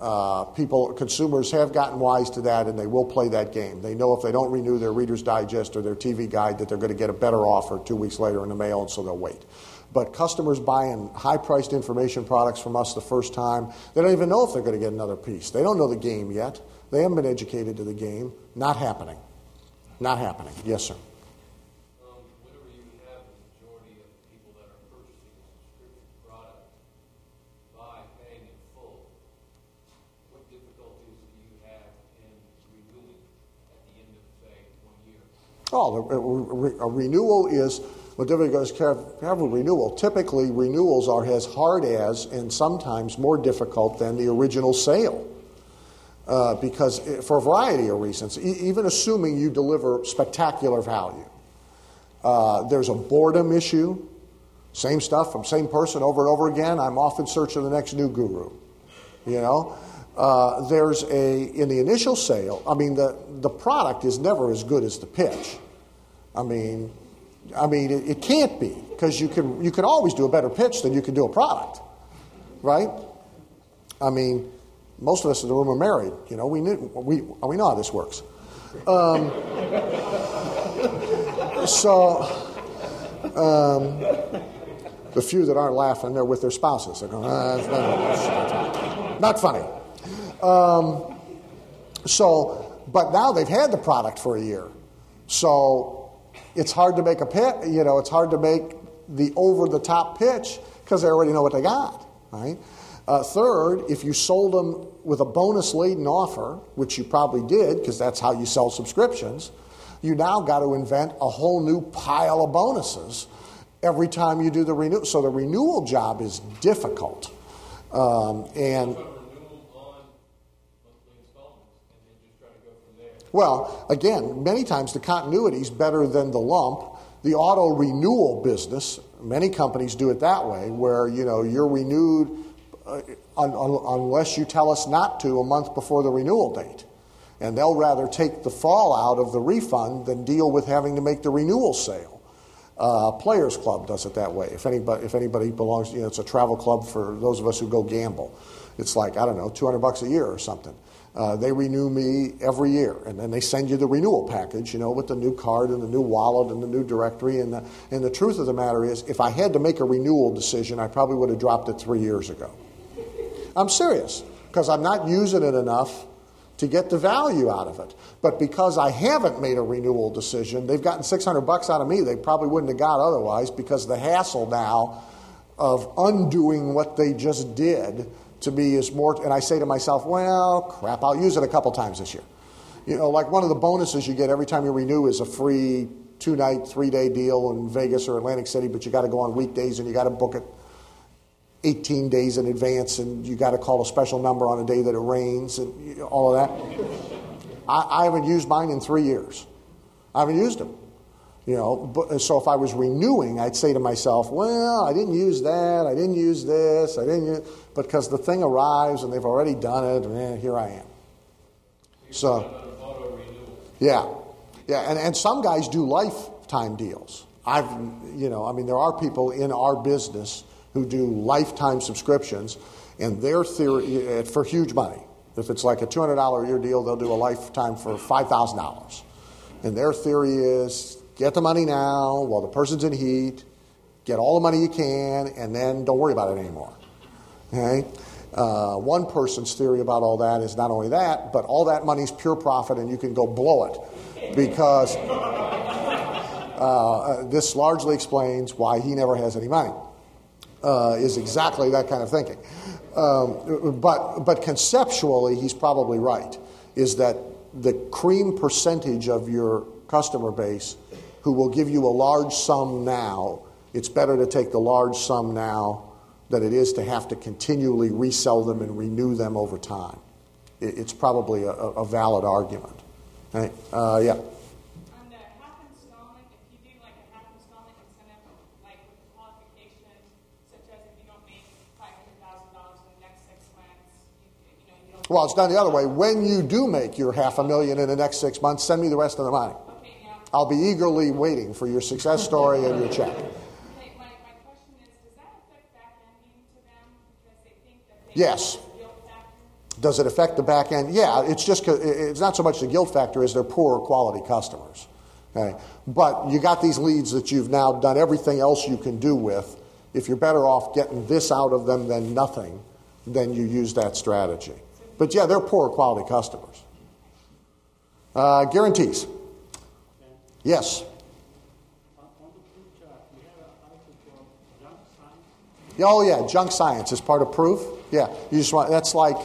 Uh, people, consumers have gotten wise to that, and they will play that game. They know if they don't renew their Reader's Digest or their TV guide, that they're going to get a better offer two weeks later in the mail, and so they'll wait. But customers buying high-priced information products from us the first time, they don't even know if they're going to get another piece. They don't know the game yet. They haven't been educated to the game. Not happening. Not happening. Yes, sir. Um, whenever you have the majority of people that are purchasing a subscription product by paying in full, what difficulties do you have in renewing at the end of, say, one year? Oh, a, a renewal is, well, different goes have, have a renewal. Typically, renewals are as hard as and sometimes more difficult than the original sale. Uh, because eh, for a variety of reasons, e- even assuming you deliver spectacular value, uh, there's a boredom issue. Same stuff from same person over and over again. I'm off in search of the next new guru. You know, uh, there's a in the initial sale. I mean, the the product is never as good as the pitch. I mean, I mean, it, it can't be because you can you can always do a better pitch than you can do a product, right? I mean, most of us in the room are married. You know, we knew, we we know how this works. Um, so, um, the few that aren't laughing, they're with their spouses. They're going, ah, not, funny. Um, so, but now they've had the product for a year. So it's hard to make a pit, you know, it's hard to make the over the top pitch because they already know what they got, right? Uh, third, if you sold them with a bonus laden offer, which you probably did because that's how you sell subscriptions, you now got to invent a whole new pile of bonuses every time you do the renewal. So the renewal job is difficult. Um, and But renewal on monthly installments, and then just try to go from there. Well, again, many times the continuity is better than the lump. The auto renewal business, many companies do it that way, where you know you're renewed unless you tell us not to a month before the renewal date, and they'll rather take the fallout of the refund than deal with having to make the renewal sale. Uh, Players Club does it that way. If anybody, if anybody belongs, you know, it's a travel club for those of us who go gamble. It's like I don't know, 200 bucks a year or something. Uh, they renew me every year, and then they send you the renewal package, you know, with the new card and the new wallet and the new directory. And the, and the truth of the matter is, if I had to make a renewal decision, I probably would have dropped it three years ago. I'm serious because I'm not using it enough to get the value out of it. But because I haven't made a renewal decision, they've gotten 600 bucks out of me they probably wouldn't have got otherwise because the hassle now of undoing what they just did to me is more and I say to myself, well, crap, I'll use it a couple times this year. You know, like one of the bonuses you get every time you renew is a free two night, three day deal in Vegas or Atlantic City, but you got to go on weekdays and you got to book it 18 days in advance and you got to call a special number on a day that it rains and all of that. I, I haven't used mine in three years. I haven't used them. You know, but, so if I was renewing, I'd say to myself, well, I didn't use that, I didn't use this, I didn't use, because the thing arrives and they've already done it, and eh, here I am. So, yeah, yeah, and, and some guys do lifetime deals. I've, you know, I mean, there are people in our business who do lifetime subscriptions, and their theory eh, for huge money. If it's like a two hundred dollar a year deal, they'll do a lifetime for five thousand dollars, and their theory is get the money now while the person's in heat, get all the money you can, and then don't worry about it anymore. Okay? Uh, one person's theory about all that is not only that, but all that money's pure profit and you can go blow it. Because uh, this largely explains why he never has any money, uh, is exactly that kind of thinking. Um, but, but conceptually, he's probably right, is that the cream percentage of your customer base who will give you a large sum now, it's better to take the large sum now than it is to have to continually resell them and renew them over time. It- It's probably a, a valid argument. Right? Uh, yeah. On the half installment, if you do like a half installment incentive, like with the qualification, such as if you don't make five hundred thousand dollars in the next six months, you Well, it's done the other way. When you do make your half a million in the next six months, send me the rest of the money. I'll be eagerly waiting for your success story and your check. Yes. Does it affect the back end? Yeah, it's just it's not so much the guilt factor as they're poorer quality customers. Okay, but you got these leads that you've now done everything else you can do with. If you're better off getting this out of them than nothing, then you use that strategy. But yeah, they're poor quality customers. Uh, guarantees. Yes. Oh yeah, junk science is part of proof. Yeah, you just want that's like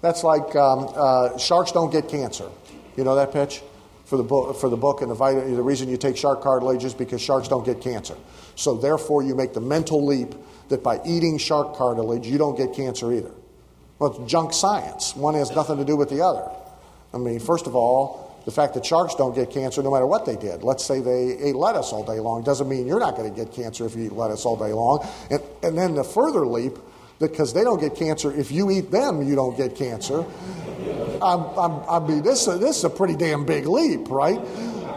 that's like um, uh, sharks don't get cancer. You know that pitch for the book for the book and the vitamin. The reason you take shark cartilage is because sharks don't get cancer. So therefore, you make the mental leap that by eating shark cartilage, you don't get cancer either. Well, it's junk science. One has nothing to do with the other. I mean, first of all, the fact that sharks don't get cancer no matter what they did. Let's say they ate lettuce all day long doesn't mean you're not going to get cancer if you eat lettuce all day long. And, and then the further leap, because they don't get cancer, if you eat them, you don't get cancer. I'm, I'm, I mean, this, this is a pretty damn big leap, right?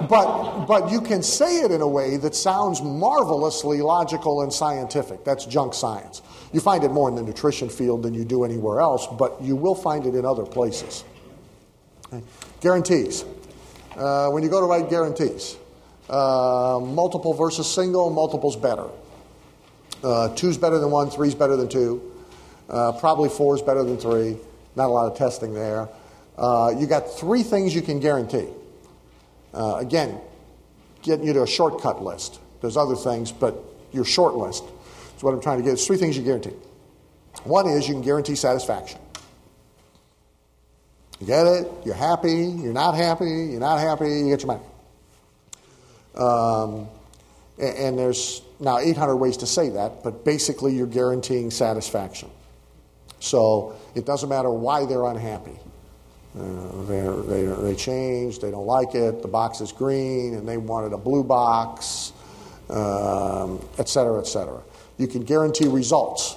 But, but you can say it in a way that sounds marvelously logical and scientific. That's junk science. You find it more in the nutrition field than you do anywhere else, but you will find it in other places. Okay. Guarantees. Uh, when you go to write guarantees, uh, multiple versus single, multiple's better. Uh, two's better than one, three's better than two. Uh, probably four is better than three. Not a lot of testing there. Uh, you got three things you can guarantee. Uh, again, getting you to a shortcut list. There's other things, but your short list is what I'm trying to get. There's three things you guarantee. One is you can guarantee satisfaction. You get it, you're happy, you're not happy, you're not happy, you get your money. Um, and, and there's now 800 ways to say that, but basically you're guaranteeing satisfaction. So it doesn't matter why they're unhappy. Uh, they, they changed, they don't like it, the box is green, and they wanted a blue box, um, et cetera, et cetera. You can guarantee results.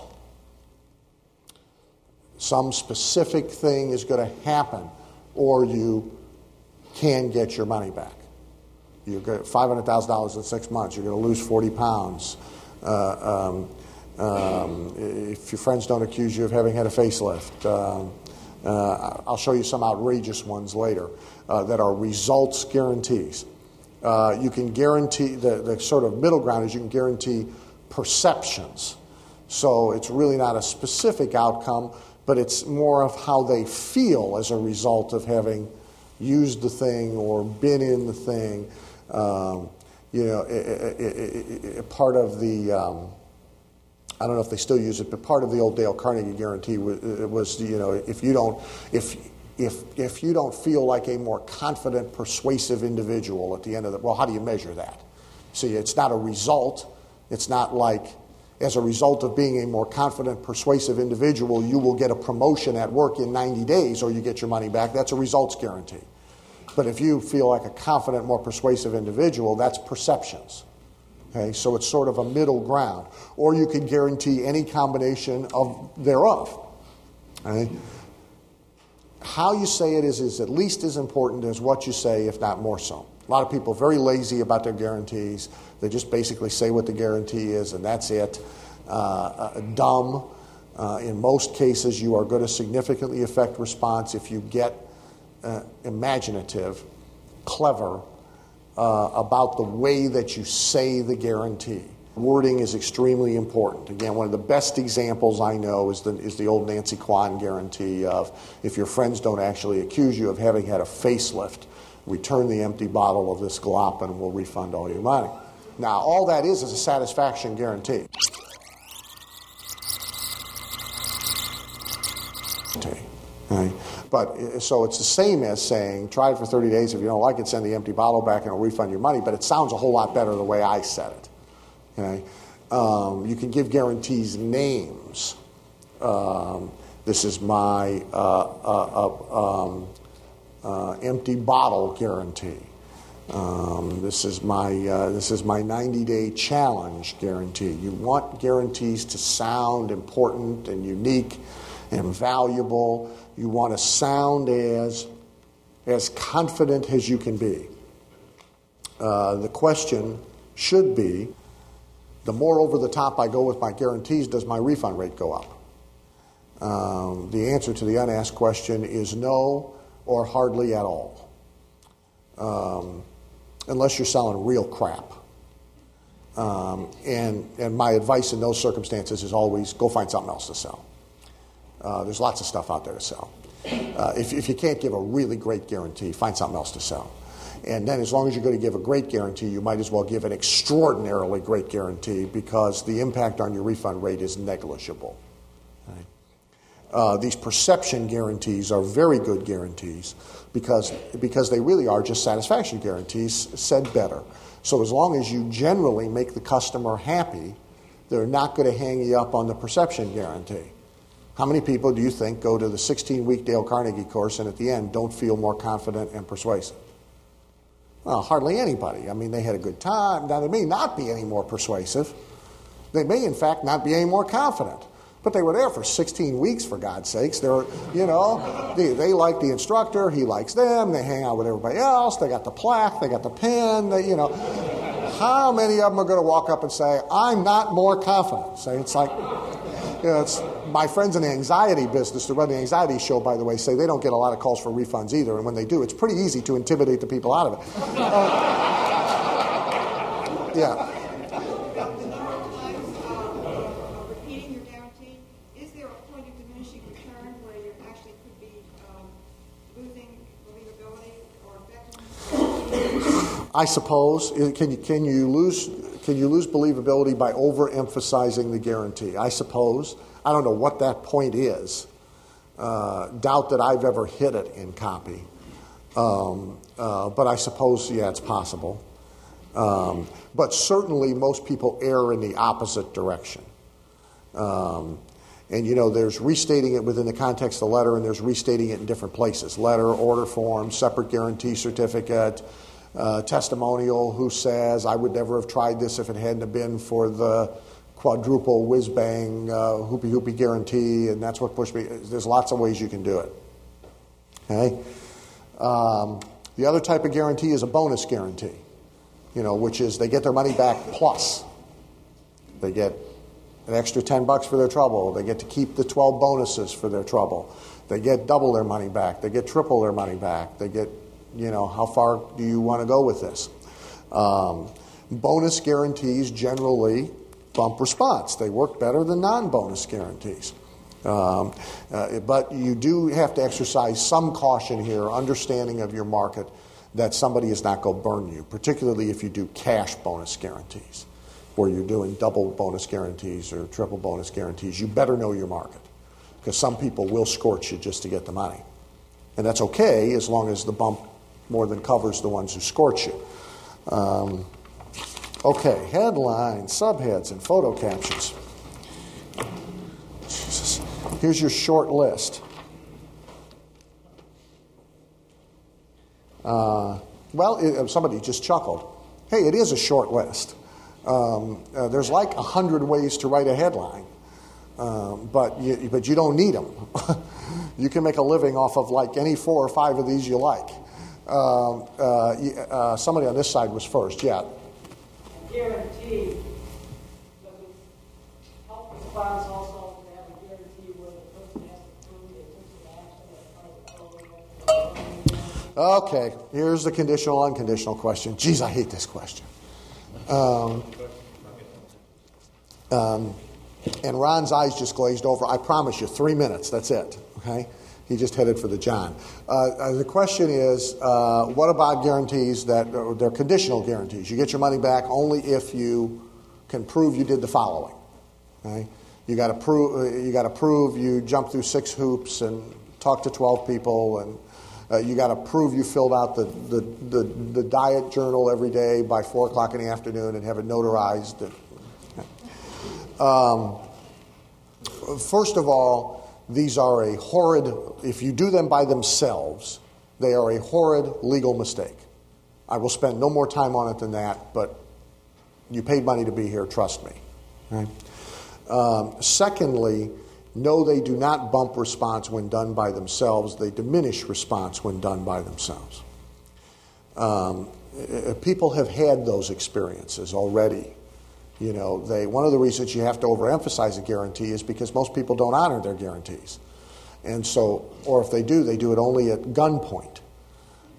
Some specific thing is going to happen, or you can get your money back. You get $500,000 in six months, you're going to lose 40 pounds. Uh, um, um, if your friends don't accuse you of having had a facelift, um, uh, I'll show you some outrageous ones later uh, that are results guarantees. Uh, you can guarantee, the, the sort of middle ground is you can guarantee perceptions. So it's really not a specific outcome, but it's more of how they feel as a result of having used the thing or been in the thing. Um, you know, it, it, it, part of the, um, I don't know if they still use it, but part of the old Dale Carnegie guarantee was, uh, was you know, if you don't, if, if, if you don't feel like a more confident, persuasive individual at the end of the, well, how do you measure that? See, it's not a result. It's not like, as a result of being a more confident, persuasive individual, you will get a promotion at work in 90 days or you get your money back. That's a results guarantee. But if you feel like a confident, more persuasive individual, that's perceptions. Okay, so it's sort of a middle ground. Or you can guarantee any combination of thereof. Okay? How you say it is, is at least as important as what you say, if not more so. A lot of people are very lazy about their guarantees. They just basically say what the guarantee is, and that's it. Uh, uh, dumb. Uh, in most cases, you are going to significantly affect response if you get uh, imaginative, clever uh, about the way that you say the guarantee. Wording is extremely important. Again, one of the best examples I know is the, is the old Nancy Kwan guarantee of if your friends don't actually accuse you of having had a facelift, return the empty bottle of this glop and we'll refund all your money. Now, all that is is a satisfaction guarantee. Okay. But so it's the same as saying, try it for 30 days. If you don't like it, send the empty bottle back and I'll refund your money. But it sounds a whole lot better the way I said it. Okay? Um, you can give guarantees names. Um, this is my uh, uh, uh, um, uh, empty bottle guarantee. Um, this is my uh, this is my 90 day challenge guarantee. You want guarantees to sound important and unique, and valuable. You want to sound as, as confident as you can be. Uh, the question should be the more over the top I go with my guarantees, does my refund rate go up? Um, the answer to the unasked question is no or hardly at all, um, unless you're selling real crap. Um, and, and my advice in those circumstances is always go find something else to sell. Uh, there's lots of stuff out there to sell. Uh, if, if you can't give a really great guarantee, find something else to sell. And then, as long as you're going to give a great guarantee, you might as well give an extraordinarily great guarantee because the impact on your refund rate is negligible. Uh, these perception guarantees are very good guarantees because, because they really are just satisfaction guarantees said better. So, as long as you generally make the customer happy, they're not going to hang you up on the perception guarantee. How many people do you think go to the 16 week Dale Carnegie course and at the end don't feel more confident and persuasive? Well, hardly anybody. I mean, they had a good time. Now, they may not be any more persuasive. They may, in fact, not be any more confident. But they were there for 16 weeks, for God's sakes. They're, you know, they, they like the instructor. He likes them. They hang out with everybody else. They got the plaque. They got the pen. They, you know, how many of them are going to walk up and say, "I'm not more confident"? Say it's like, you know, it's my friends in the anxiety business who run the anxiety show, by the way, say they don't get a lot of calls for refunds either. And when they do, it's pretty easy to intimidate the people out of it. Uh, yeah. repeating your guarantee, is there a point of diminishing return where you actually could be um, losing believability or effectiveness? I suppose can you can you lose can you lose believability by overemphasizing the guarantee? I suppose I don't know what that point is. Uh, doubt that I've ever hit it in copy, um, uh, but I suppose yeah, it's possible. Um, but certainly, most people err in the opposite direction. Um, and you know, there's restating it within the context of the letter, and there's restating it in different places letter, order form, separate guarantee certificate, uh, testimonial who says, I would never have tried this if it hadn't been for the quadruple whiz bang, uh, hoopy hoopy guarantee, and that's what pushed me. There's lots of ways you can do it. Okay? Um, the other type of guarantee is a bonus guarantee, you know, which is they get their money back plus. They get an extra 10 bucks for their trouble. They get to keep the 12 bonuses for their trouble. They get double their money back. They get triple their money back. They get, you know, how far do you want to go with this? Um, bonus guarantees generally bump response. They work better than non bonus guarantees. Um, uh, but you do have to exercise some caution here, understanding of your market, that somebody is not going to burn you, particularly if you do cash bonus guarantees where you're doing double bonus guarantees or triple bonus guarantees, you better know your market because some people will scorch you just to get the money. And that's okay as long as the bump more than covers the ones who scorch you. Um, okay, headlines, subheads, and photo captions. Jesus. Here's your short list. Uh, well, it, somebody just chuckled. Hey, it is a short list. Um, uh, there's like a hundred ways to write a headline, um, but you, but you don't need them. you can make a living off of like any four or five of these you like. Um, uh, uh, somebody on this side was first. Yeah. Guarantee. Does it help response also to have a guarantee where the person has to prove they took the action Okay, here's the conditional unconditional question. Geez, I hate this question. Um, um, and Ron's eyes just glazed over. I promise you, three minutes, that's it. Okay? He just headed for the John. Uh, uh, the question is uh, what about guarantees that uh, they're conditional guarantees? You get your money back only if you can prove you did the following. Okay? You got to prove you got to prove you jumped through six hoops and talked to 12 people and uh, you got to prove you filled out the, the, the, the, diet journal every day by 4 o'clock in the afternoon and have it notarized. Um, first of all, these are a horrid, if you do them by themselves, they are a horrid legal mistake. I will spend no more time on it than that, but you paid money to be here, trust me. Right? Um, secondly, No, they do not bump response when done by themselves. They diminish response when done by themselves. Um, uh, people have had those experiences already. You know, they, one of the reasons you have to overemphasize a guarantee is because most people don't honor their guarantees. And so, or if they do, they do it only at gunpoint.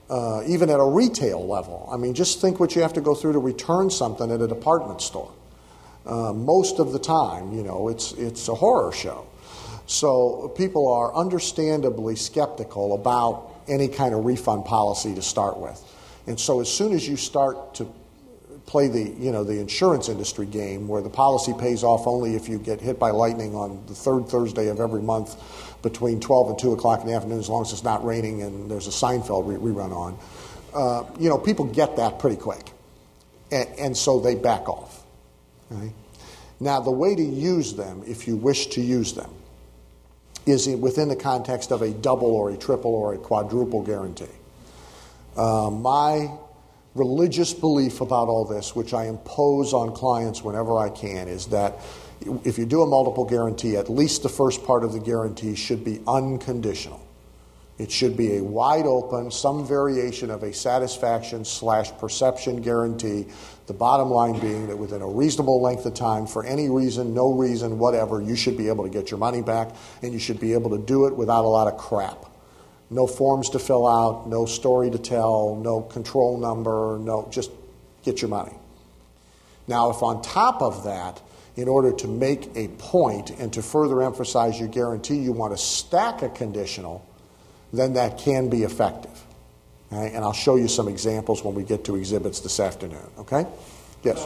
Uh, even at a retail level. I mean, just think what you have to go through to return something at a department store. Uh, most of the time, you know, it's, it's a horror show. So people are understandably skeptical about any kind of refund policy to start with. And so as soon as you start to play the, you know, the insurance industry game where the policy pays off only if you get hit by lightning on the third Thursday of every month between 12 and 2 o'clock in the afternoon, as long as it's not raining and there's a Seinfeld rerun on, uh, you know, people get that pretty quick. And, and so they back off. Right? Now, the way to use them, if you wish to use them, is within the context of a double or a triple or a quadruple guarantee. Uh, my religious belief about all this, which I impose on clients whenever I can, is that if you do a multiple guarantee, at least the first part of the guarantee should be unconditional. It should be a wide open, some variation of a satisfaction slash perception guarantee. The bottom line being that within a reasonable length of time, for any reason, no reason, whatever, you should be able to get your money back and you should be able to do it without a lot of crap. No forms to fill out, no story to tell, no control number, no, just get your money. Now, if on top of that, in order to make a point and to further emphasize your guarantee, you want to stack a conditional, then that can be effective. And I'll show you some examples when we get to exhibits this afternoon. Okay? Yes?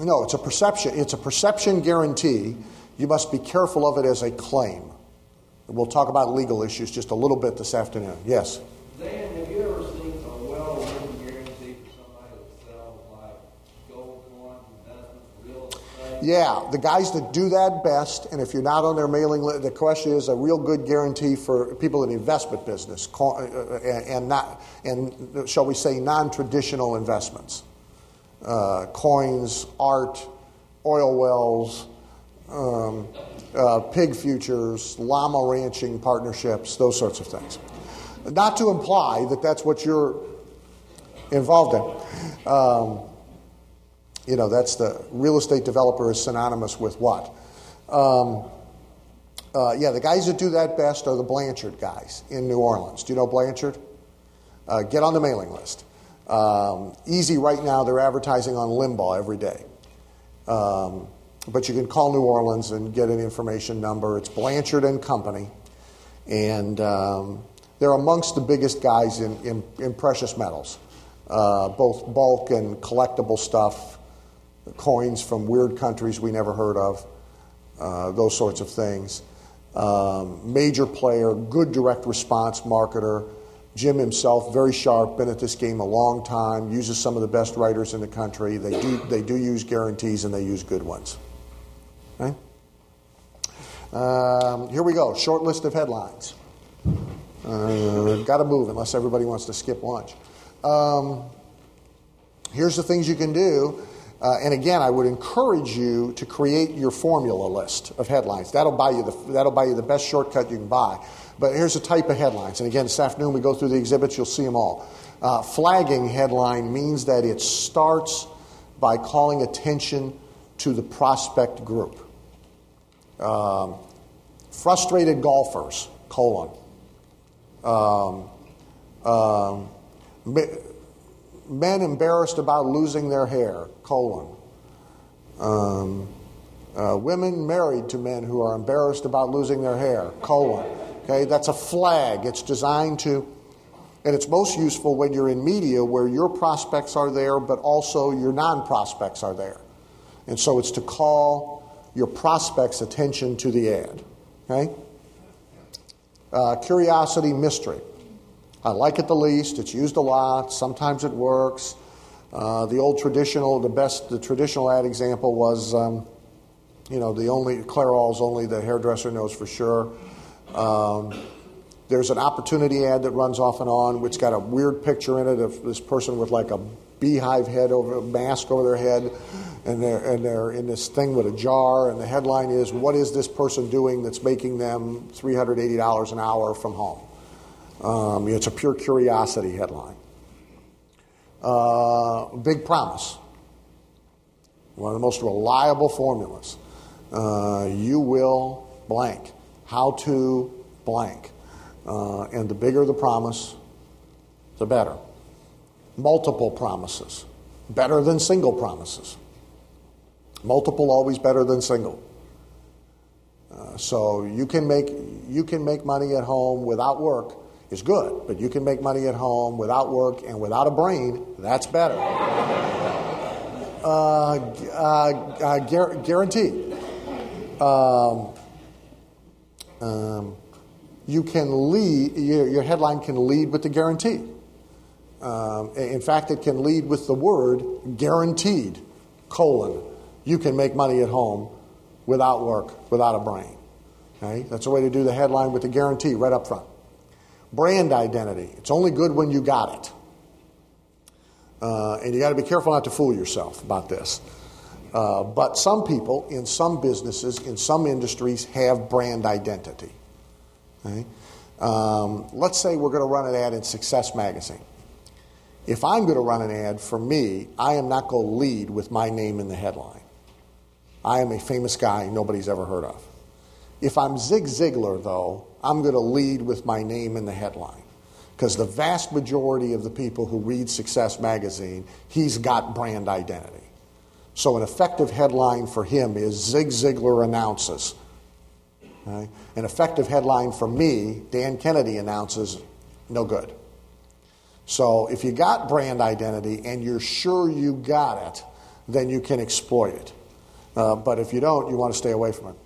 No, it's a perception. It's a perception guarantee. You must be careful of it as a claim. We'll talk about legal issues just a little bit this afternoon. Yes. Dan, have you ever seen a well-written guarantee for somebody that sells like gold coins, investments, real estate? Yeah, the guys that do that best, and if you're not on their mailing list, the question is a real good guarantee for people in the investment business, uh, and, and not, and shall we say, non-traditional investments, uh, coins, art, oil wells, um, uh, pig futures, llama ranching partnerships, those sorts of things. Not to imply that that's what you're involved in. Um, you know, that's the real estate developer is synonymous with what? Um, uh, yeah, the guys that do that best are the Blanchard guys in New Orleans. Do you know Blanchard? Uh, get on the mailing list. Um, easy right now, they're advertising on Limbaugh every day. Um, but you can call New Orleans and get an information number. It's Blanchard and Company. And um, they're amongst the biggest guys in, in, in precious metals, uh, both bulk and collectible stuff, coins from weird countries we never heard of, uh, those sorts of things. Um, major player, good direct response marketer. Jim himself, very sharp, been at this game a long time, uses some of the best writers in the country. They do, they do use guarantees and they use good ones. Okay? Um, here we go. Short list of headlines. Uh, Got to move unless everybody wants to skip lunch. Um, here's the things you can do. Uh, and again, I would encourage you to create your formula list of headlines. That'll buy you the, that'll buy you the best shortcut you can buy. But here's a type of headlines. And again, this afternoon we go through the exhibits, you'll see them all. Uh, flagging headline means that it starts by calling attention to the prospect group. Um, frustrated golfers, colon. Um, um, men embarrassed about losing their hair, colon. Um, uh, women married to men who are embarrassed about losing their hair, colon. Okay, that's a flag. It's designed to, and it's most useful when you're in media where your prospects are there, but also your non prospects are there. And so it's to call your prospects' attention to the ad. Okay? Uh, curiosity, mystery. I like it the least. It's used a lot. Sometimes it works. Uh, the old traditional, the best, the traditional ad example was, um, you know, the only Clairol's only the hairdresser knows for sure. Um, there's an opportunity ad that runs off and on, which got a weird picture in it of this person with like a beehive head over a mask over their head, and they're and they're in this thing with a jar, and the headline is, "What is this person doing that's making them three hundred eighty dollars an hour from home?" Um, it's a pure curiosity headline. Uh, big promise. One of the most reliable formulas. Uh, you will blank. How to blank. Uh, and the bigger the promise, the better. Multiple promises. Better than single promises. Multiple always better than single. Uh, so you can make you can make money at home without work is good, but you can make money at home without work and without a brain. That's better. Uh, uh, uh, guar- guaranteed. Um, um, you can lead, your, your, headline can lead with the guarantee. Um, in fact, it can lead with the word guaranteed, colon. You can make money at home without work, without a brain. Okay? That's a way to do the headline with the guarantee right up front. Brand identity. It's only good when you got it. Uh, and you got to be careful not to fool yourself about this. Uh, but some people in some businesses, in some industries, have brand identity. Okay? Um, let's say we're going to run an ad in Success Magazine. If I'm going to run an ad for me, I am not going to lead with my name in the headline. I am a famous guy nobody's ever heard of. If I'm Zig Ziglar, though, I'm going to lead with my name in the headline. Because the vast majority of the people who read Success Magazine, he's got brand identity. So, an effective headline for him is Zig Ziglar announces. An effective headline for me, Dan Kennedy announces, no good. So, if you got brand identity and you're sure you got it, then you can exploit it. Uh, but if you don't, you want to stay away from it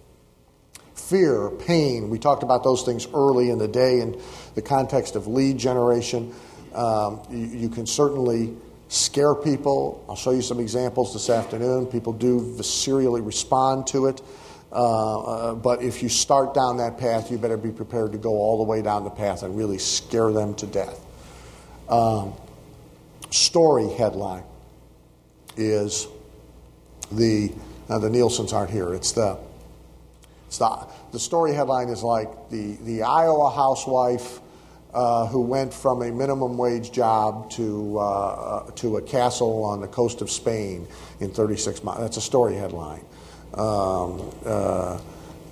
fear, pain. We talked about those things early in the day in the context of lead generation. Um, you, you, can certainly scare people. I'll show you some examples this afternoon. People do serially respond to it. Uh, uh, but if you start down that path, you better be prepared to go all the way down the path and really scare them to death. Um, story headline is the, uh, the Nielsen's aren't here. It's the the, the story headline is like the, the Iowa housewife uh, who went from a minimum wage job to, uh, uh to a castle on the coast of Spain in 36 months. That's a story headline. Um, uh,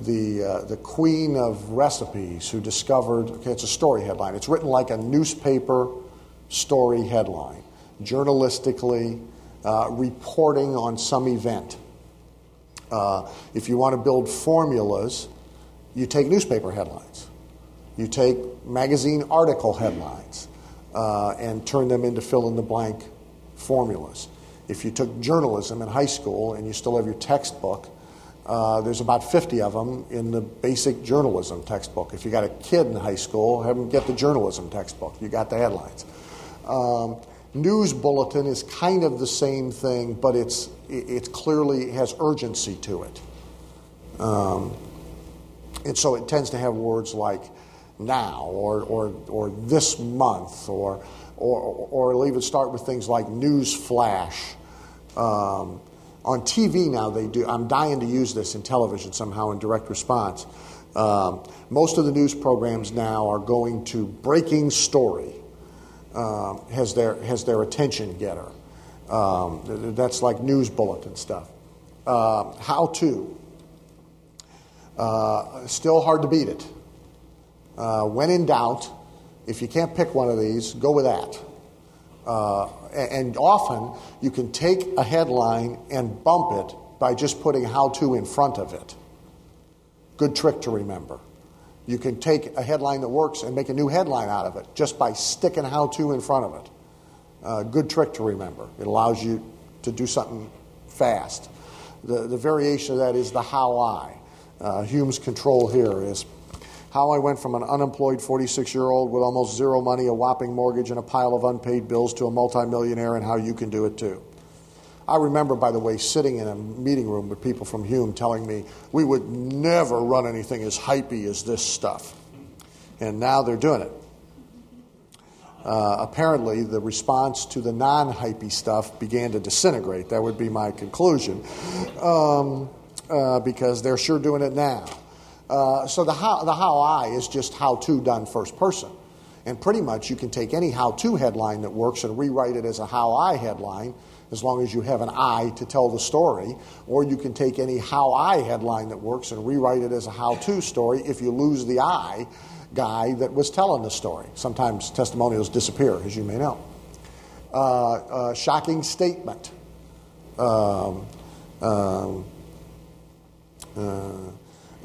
the, uh, the queen of recipes who discovered, okay, it's a story headline. It's written like a newspaper story headline, journalistically reporting on some event. If you want to build formulas, you take newspaper headlines. You take magazine article headlines uh, and turn them into fill in the blank formulas. If you took journalism in high school and you still have your textbook, uh, there's about 50 of them in the basic journalism textbook. If you got a kid in high school, have them get the journalism textbook. You got the headlines. Um, news bulletin is kind of the same thing, but it's it clearly has urgency to it. Um, and so it tends to have words like now or, or, or this month or, or, or it'll even start with things like news flash. Um, on TV now, they do. I'm dying to use this in television somehow in direct response. Um, most of the news programs now are going to breaking story um, has, their, has their attention getter. Um, that's like news bulletin stuff. Uh, how to. Uh, still hard to beat it. Uh, when in doubt, if you can't pick one of these, go with that. Uh, and often you can take a headline and bump it by just putting how to in front of it. Good trick to remember. You can take a headline that works and make a new headline out of it just by sticking how to in front of it. Uh, good trick to remember. It allows you to do something fast. The, the variation of that is the how I. Uh, Hume's control here is how I went from an unemployed 46 year old with almost zero money, a whopping mortgage, and a pile of unpaid bills to a multimillionaire, and how you can do it too. I remember, by the way, sitting in a meeting room with people from Hume telling me we would never run anything as hypey as this stuff. And now they're doing it. Uh, apparently, the response to the non hypey stuff began to disintegrate. That would be my conclusion, um, uh, because they're sure doing it now. Uh, so the how, the how I is just how to done first person. And pretty much you can take any how to headline that works and rewrite it as a how I headline as long as you have an I to tell the story. Or you can take any how I headline that works and rewrite it as a how to story if you lose the I guy that was telling the story. Sometimes testimonials disappear, as you may know. Uh, uh, shocking statement. Um, um, uh,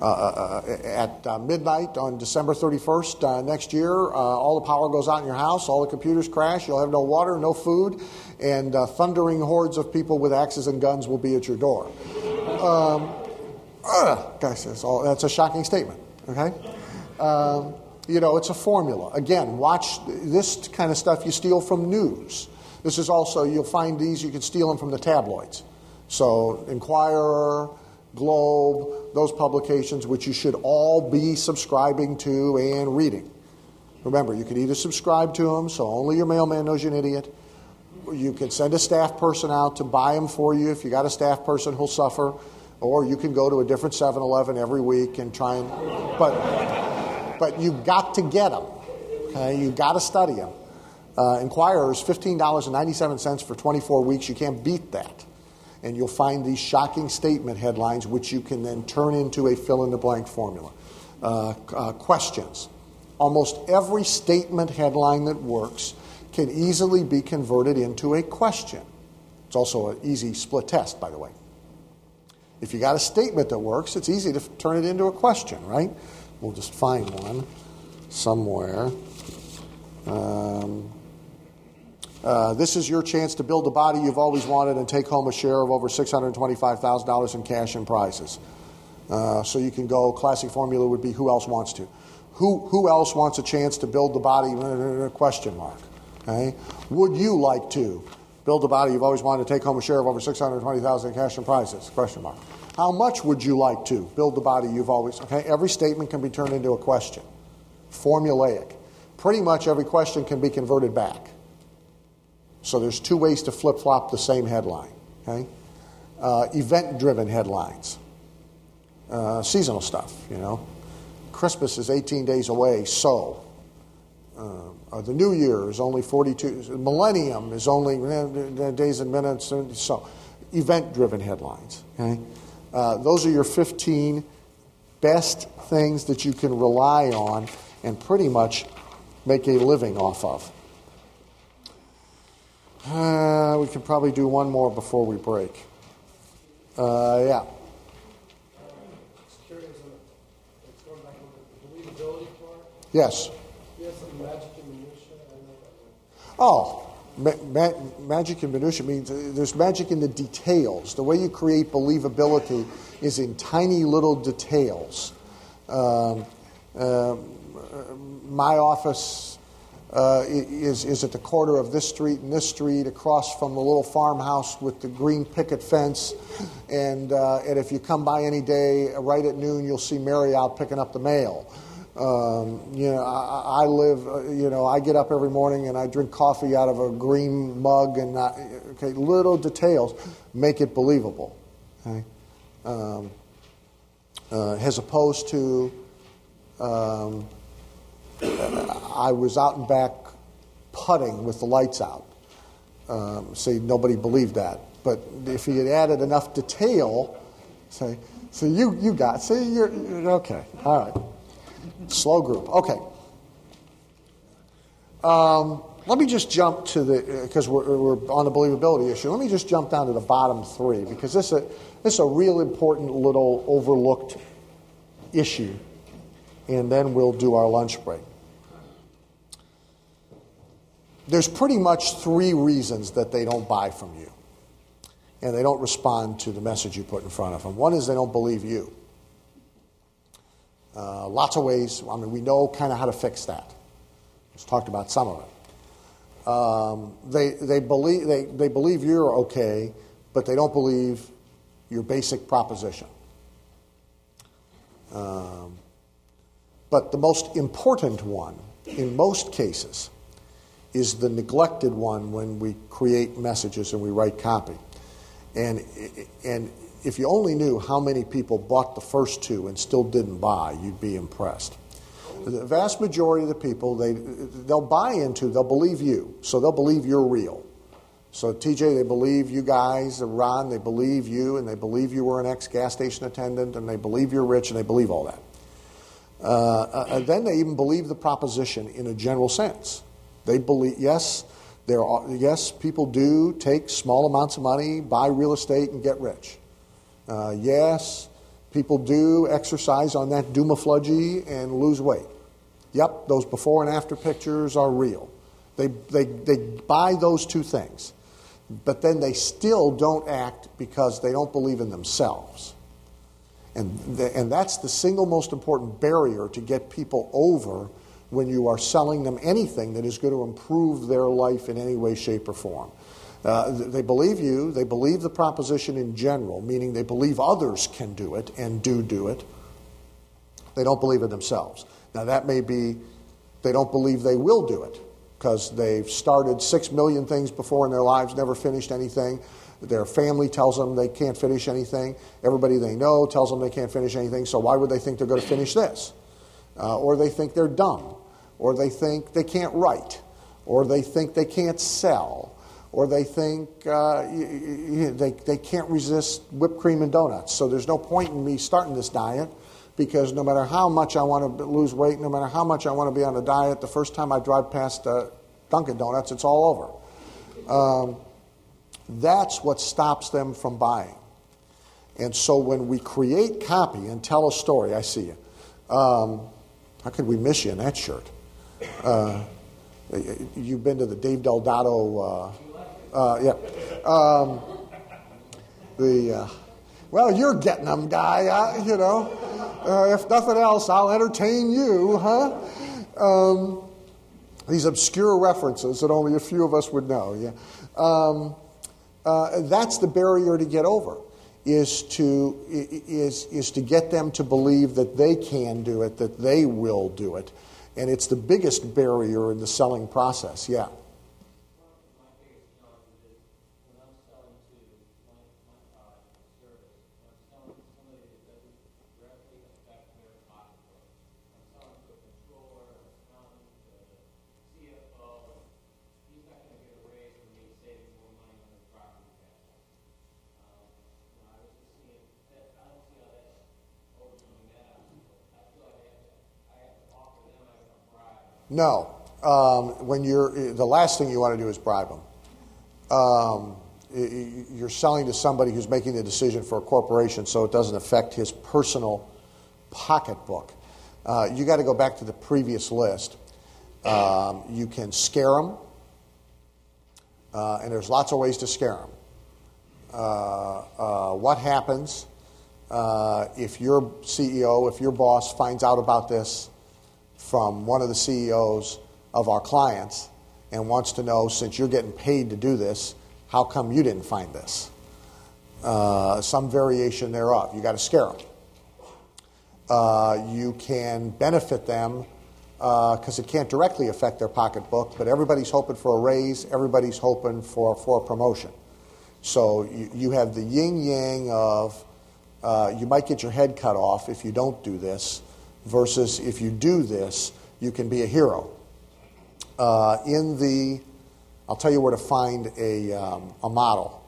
at uh, midnight on December 31st uh, next year, uh, all the power goes out in your house, all the computers crash, you'll have no water, no food, and uh, thundering hordes of people with axes and guns will be at your door. Um, that's, all, that's a shocking statement, okay? Um, you know, it's a formula. Again, watch this kind of stuff you steal from news. This is also, you'll find these, you can steal them from the tabloids. So, Inquirer, Globe, those publications, which you should all be subscribing to and reading. Remember, you can either subscribe to them, so only your mailman knows you're an idiot. You can send a staff person out to buy them for you if you got a staff person who'll suffer, or you can go to a different 7-Eleven every week and try and. But, but you've got to get them. Okay, You've got to study them. Uh, Inquirer is $15.97 for 24 weeks. You can't beat that and you'll find these shocking statement headlines, which you can then turn into a fill in the blank formula. Uh, uh, questions. Almost every statement headline that works can easily be converted into a question. It's also an easy split test, by the way. If you got a statement that works, it's easy to f- turn it into a question, right? We'll just find one somewhere. Um, uh, this is your chance to build the body you've always wanted and take home a share of over $625,000 in cash and prizes. Uh, so you can go, classic formula would be who else wants to? Who, who else wants a chance to build the body? Question mark. Okay? Would you like to build the body you've always wanted to take home a share of over 620000 in cash and prizes? Question mark. How much would you like to build the body you've always... Okay, every statement can be turned into a question. Formulaic. Pretty much every question can be converted back. So there's two ways to flip flop the same headline. Okay, uh, event driven headlines, uh, seasonal stuff. You know, Christmas is 18 days away, so. Uh, the New Year is only 42. Millennium is only uh, days and minutes. So, event-driven headlines. Okay, uh, those are your 15 best things that you can rely on and pretty much make a living off of. Uh, we can probably do one more before we break. Uh, yeah. Yes. Oh, ma- ma- magic and minutia means uh, there's magic in the details. The way you create believability is in tiny little details. Um, uh, my office uh, is, is at the corner of this street and this street, across from the little farmhouse with the green picket fence. And, uh, and if you come by any day, right at noon, you'll see Mary out picking up the mail. Um, you know, I, I live, uh, you know, I get up every morning and I drink coffee out of a green mug, and I, okay, little details make it believable. Okay, um, uh, as opposed to um, I was out and back putting with the lights out. Um, say nobody believed that, but if he had added enough detail, say, so you you got see you're, you're okay, all right, slow group, okay. Um, let me just jump to the because we're, we're on the believability issue. Let me just jump down to the bottom three because this is a, this is a real important little overlooked issue, and then we'll do our lunch break there's pretty much three reasons that they don't buy from you and they don't respond to the message you put in front of them. One is they don't believe you. Uh, lots of ways. I mean, we know kind of how to fix that. Let's talked about some of it. Um, they, they, believe, they, they believe you're okay, but they don't believe your basic proposition. Um, but the most important one, in most cases, is the neglected one when we create messages and we write copy. And, and if you only knew how many people bought the first two and still didn't buy, you'd be impressed. The vast majority of the people, they, they'll buy into, they'll believe you. So they'll believe you're real. So, TJ, they believe you guys, Ron, they believe you, and they believe you were an ex gas station attendant, and they believe you're rich, and they believe all that. Uh, uh, then they even believe the proposition in a general sense. They believe, yes, there are, yes, people do take small amounts of money, buy real estate, and get rich. Uh, yes, people do exercise on that Dumafludgy and lose weight. Yep, those before and after pictures are real. They, they, they buy those two things but then they still don't act because they don't believe in themselves. And, the, and that's the single most important barrier to get people over when you are selling them anything that is going to improve their life in any way, shape, or form. Uh, they believe you, they believe the proposition in general, meaning they believe others can do it and do do it. They don't believe it themselves. Now, that may be they don't believe they will do it because they've started six million things before in their lives, never finished anything. Their family tells them they can't finish anything. Everybody they know tells them they can't finish anything, so why would they think they're going to finish this? Uh, or they think they're dumb. Or they think they can't write. Or they think they can't sell. Or they think uh, they, they can't resist whipped cream and donuts. So there's no point in me starting this diet because no matter how much I want to lose weight, no matter how much I want to be on a diet, the first time I drive past uh, Dunkin' Donuts, it's all over. Um, that's what stops them from buying. And so when we create copy and tell a story, I see you. Um, how could we miss you in that shirt? Uh, you've been to the Dave Del Dotto. Uh, uh, yeah. Um, the uh, well, you're getting them, guy. I, you know, uh, if nothing else, I'll entertain you, huh? Um, these obscure references that only a few of us would know. Yeah, um, uh, that's the barrier to get over. Is to is is to get them to believe that they can do it, that they will do it, and it's the biggest barrier in the selling process. Yeah. No. Um, when you're the last thing you want to do is bribe them. Um, you're selling to somebody who's making the decision for a corporation, so it doesn't affect his personal pocketbook. Uh, you got to go back to the previous list. Um, you can scare them, uh, and there's lots of ways to scare them. Uh, uh, what happens uh, if your CEO, if your boss finds out about this from one of the CEOs of our clients and wants to know, since you're getting paid to do this, how come you didn't find this? Uh, some variation thereof. You got to scare them. Uh, you can benefit them because uh, it can't directly affect their pocketbook, but everybody's hoping for a raise, everybody's hoping for, for a promotion. So you, you have the yin yang of uh, you might get your head cut off if you don't do this, versus if you do this, you can be a hero. Uh, in the, I'll tell you where to find a, um, a model.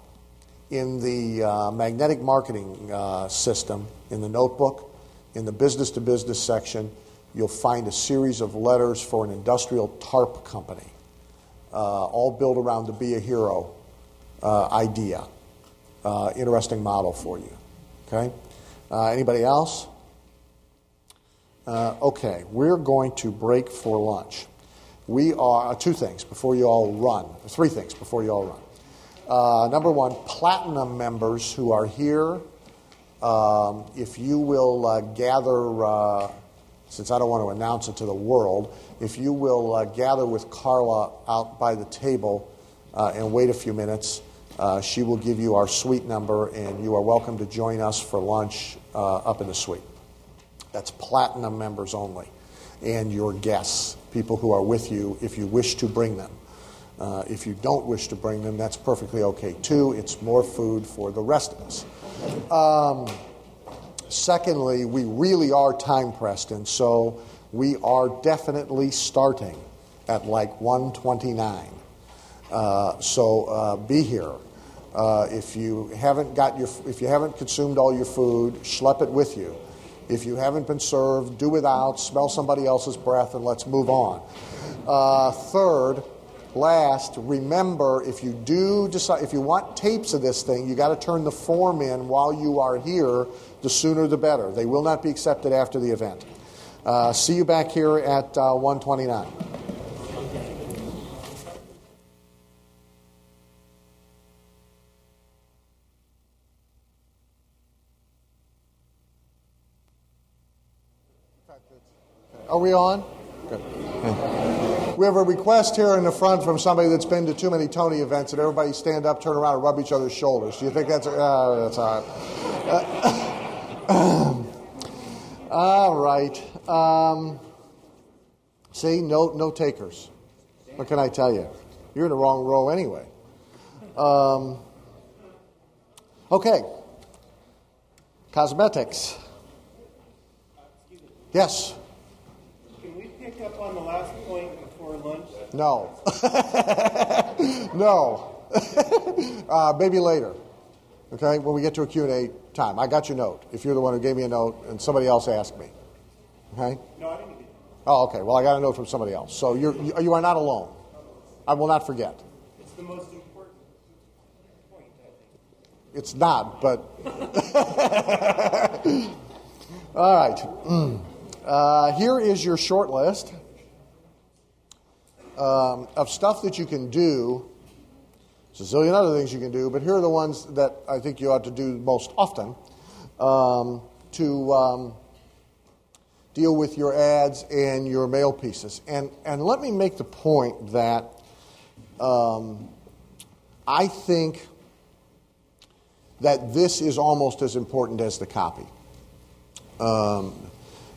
In the uh, magnetic marketing uh, system, in the notebook, in the business to business section, you'll find a series of letters for an industrial tarp company, uh, all built around the be a hero uh, idea. Uh, interesting model for you. Okay? anybody else? Uh, okay, we're going to break for lunch. We are, uh, two things before you all run, three things before you all run. Uh, number one, platinum members who are here, um, if you will uh, gather, uh, since I don't want to announce it to the world, if you will uh, gather with Carla out by the table and wait a few minutes, she will give you our suite number, and you are welcome to join us for lunch up in the suite. That's platinum members only. And your guests, people who are with you, if you wish to bring them. Uh, if you don't wish to bring them, that's perfectly okay too. It's more food for the rest of us. Um, secondly, we really are time pressed, and so we are definitely starting at like 129. Uh, so uh, be here. Uh, if you haven't got your, if you haven't consumed all your food, schlep it with you. If you haven't been served, do without. Smell somebody else's breath, and let's move on. Uh, third, last, remember if you do decide, if you want tapes of this thing, you got to turn the form in while you are here. The sooner the better. They will not be accepted after the event. Uh, see you back here at uh, 129. Are we on? Good. We have a request here in the front from somebody that's been to too many Tony events that everybody stand up, turn around, and rub each other's shoulders. Do you think that's uh, that's all right? Uh, all right. Um, see, no no takers. What can I tell you? You're in the wrong row anyway. Um, okay. Cosmetics. Yes. Can we pick up on the last point before lunch? No. no. uh, maybe later. Okay, when we get to a Q&A time. I got your note. If you're the one who gave me a note and somebody else asked me. Okay? No, I didn't. Oh, okay. Well, I got a note from somebody else. So you're, you you are not alone. I will not forget. It's the most important point, I think. It's not, but. All right. Mm. Uh, here is your short list um, of stuff that you can do. There's a zillion other things you can do, but here are the ones that I think you ought to do most often um, to um, deal with your ads and your mail pieces. And, and let me make the point that um, I think that this is almost as important as the copy. Um,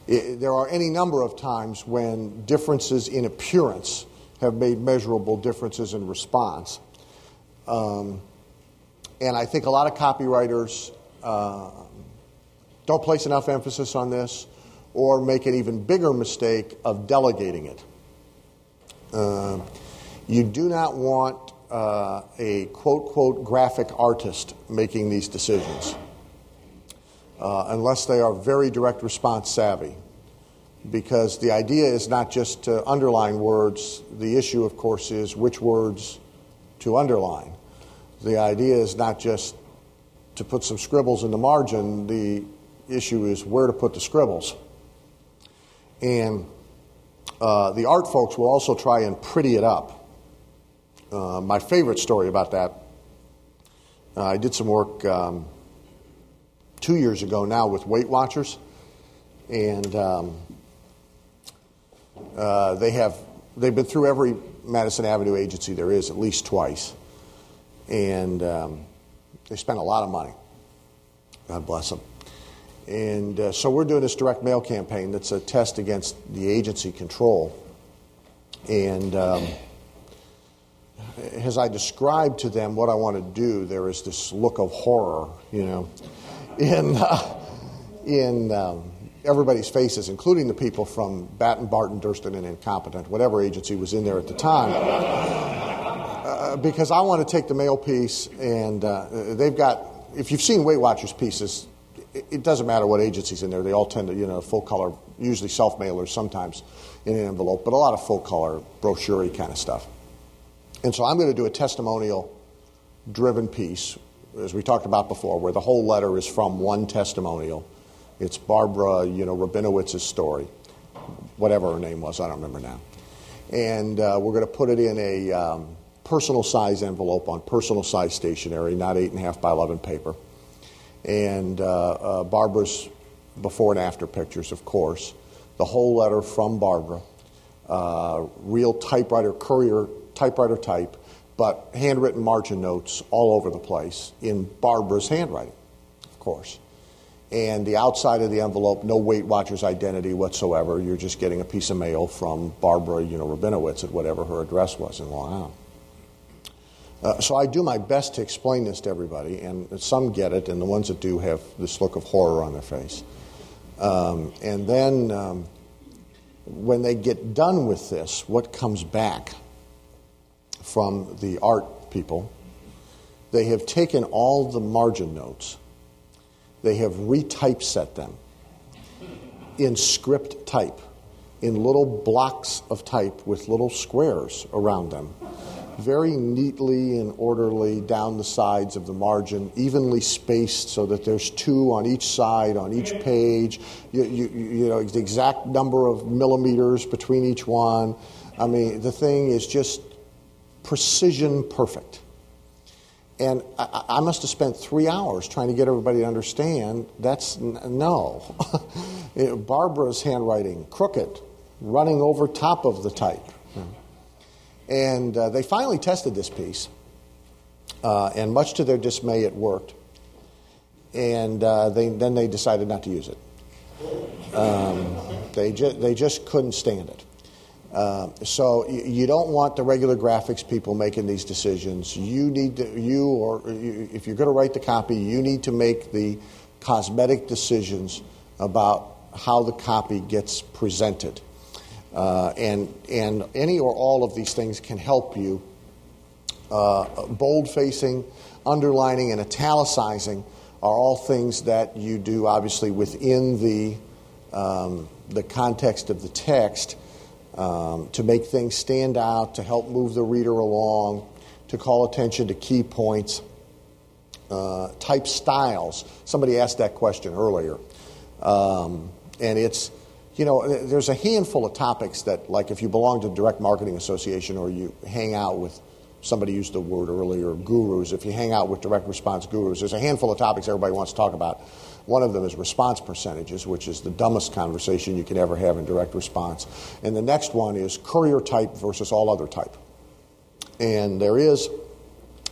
it, there are any number of times when differences in appearance have made measurable differences in response. Um, and I think a lot of copywriters uh, don't place enough emphasis on this or make an even bigger mistake of delegating it. Uh, you do not want uh, a quote, quote, graphic artist making these decisions uh, unless they are very direct response savvy. Because the idea is not just to underline words, the issue, of course, is which words to underline. The idea is not just to put some scribbles in the margin, the issue is where to put the scribbles. And uh, the art folks will also try and pretty it up. Uh, my favorite story about that, uh, I did some work um, two years ago now with Weight Watchers, and um, uh, they have they've been through every Madison Avenue agency there is at least twice, and um, they spent a lot of money. God bless them. And uh, so we're doing this direct mail campaign that's a test against the agency control. And um, as I described to them what I want to do, there is this look of horror, you know, in, uh, in um, everybody's faces, including the people from Batten, Barton, Durstine, and Incompetent, whatever agency was in there at the time. Uh, because I want to take the mail piece, and uh, they've got, if you've seen Weight Watchers pieces, it, it doesn't matter what agency's in there. They all tend to, you know, full color, usually self mailers sometimes in an envelope, but a lot of full color, brochure kind of stuff. And so I'm going to do a testimonial driven piece, as we talked about before, where the whole letter is from one testimonial. It's Barbara, you know, Rabinowitz's story, whatever her name was, I don't remember now. And uh, we're going to put it in a um, personal size envelope on personal size stationery, not 8.5 by 11 paper. And uh, uh, Barbara's before and after pictures, of course. The whole letter from Barbara, uh, real typewriter, courier typewriter type, but handwritten margin notes all over the place in Barbara's handwriting, of course. And the outside of the envelope, no Weight Watchers identity whatsoever. You're just getting a piece of mail from Barbara, you know, Rabinowitz at whatever her address was in Long Island. Uh, so I do my best to explain this to everybody, and some get it, and the ones that do have this look of horror on their face. Um, and then um, when they get done with this, what comes back from the art people? They have taken all the margin notes, they have retypeset them in script type, in little blocks of type with little squares around them very neatly and orderly down the sides of the margin, evenly spaced so that there's two on each side, on each page. You, you, you know, the exact number of millimeters between each one. I mean, the thing is just precision perfect. And I, I must have spent three hours trying to get everybody to understand that's n- no. Barbara's handwriting, crooked, running over top of the type. And uh, they finally tested this piece, uh, and much to their dismay, it worked. And uh, they, then they decided not to use it. Um, they, ju- they just couldn't stand it. Uh, so you don't want the regular graphics people making these decisions. You need to, you or you, if you're going to write the copy, you need to make the cosmetic decisions about how the copy gets presented. Uh, and, and any or all of these things can help you. Uh, bold facing, underlining, and italicizing are all things that you do, obviously, within the, um, the context of the text um, to make things stand out, to help move the reader along, to call attention to key points. Uh, type styles. Somebody asked that question earlier. Um, and it's you know, there's a handful of topics that, like if you belong to Direct Marketing Association or you hang out with, somebody used the word earlier, gurus, if you hang out with direct response gurus, there's a handful of topics everybody wants to talk about. One of them is response percentages, which is the dumbest conversation you can ever have in direct response. And the next one is courier type versus all other type. And there is,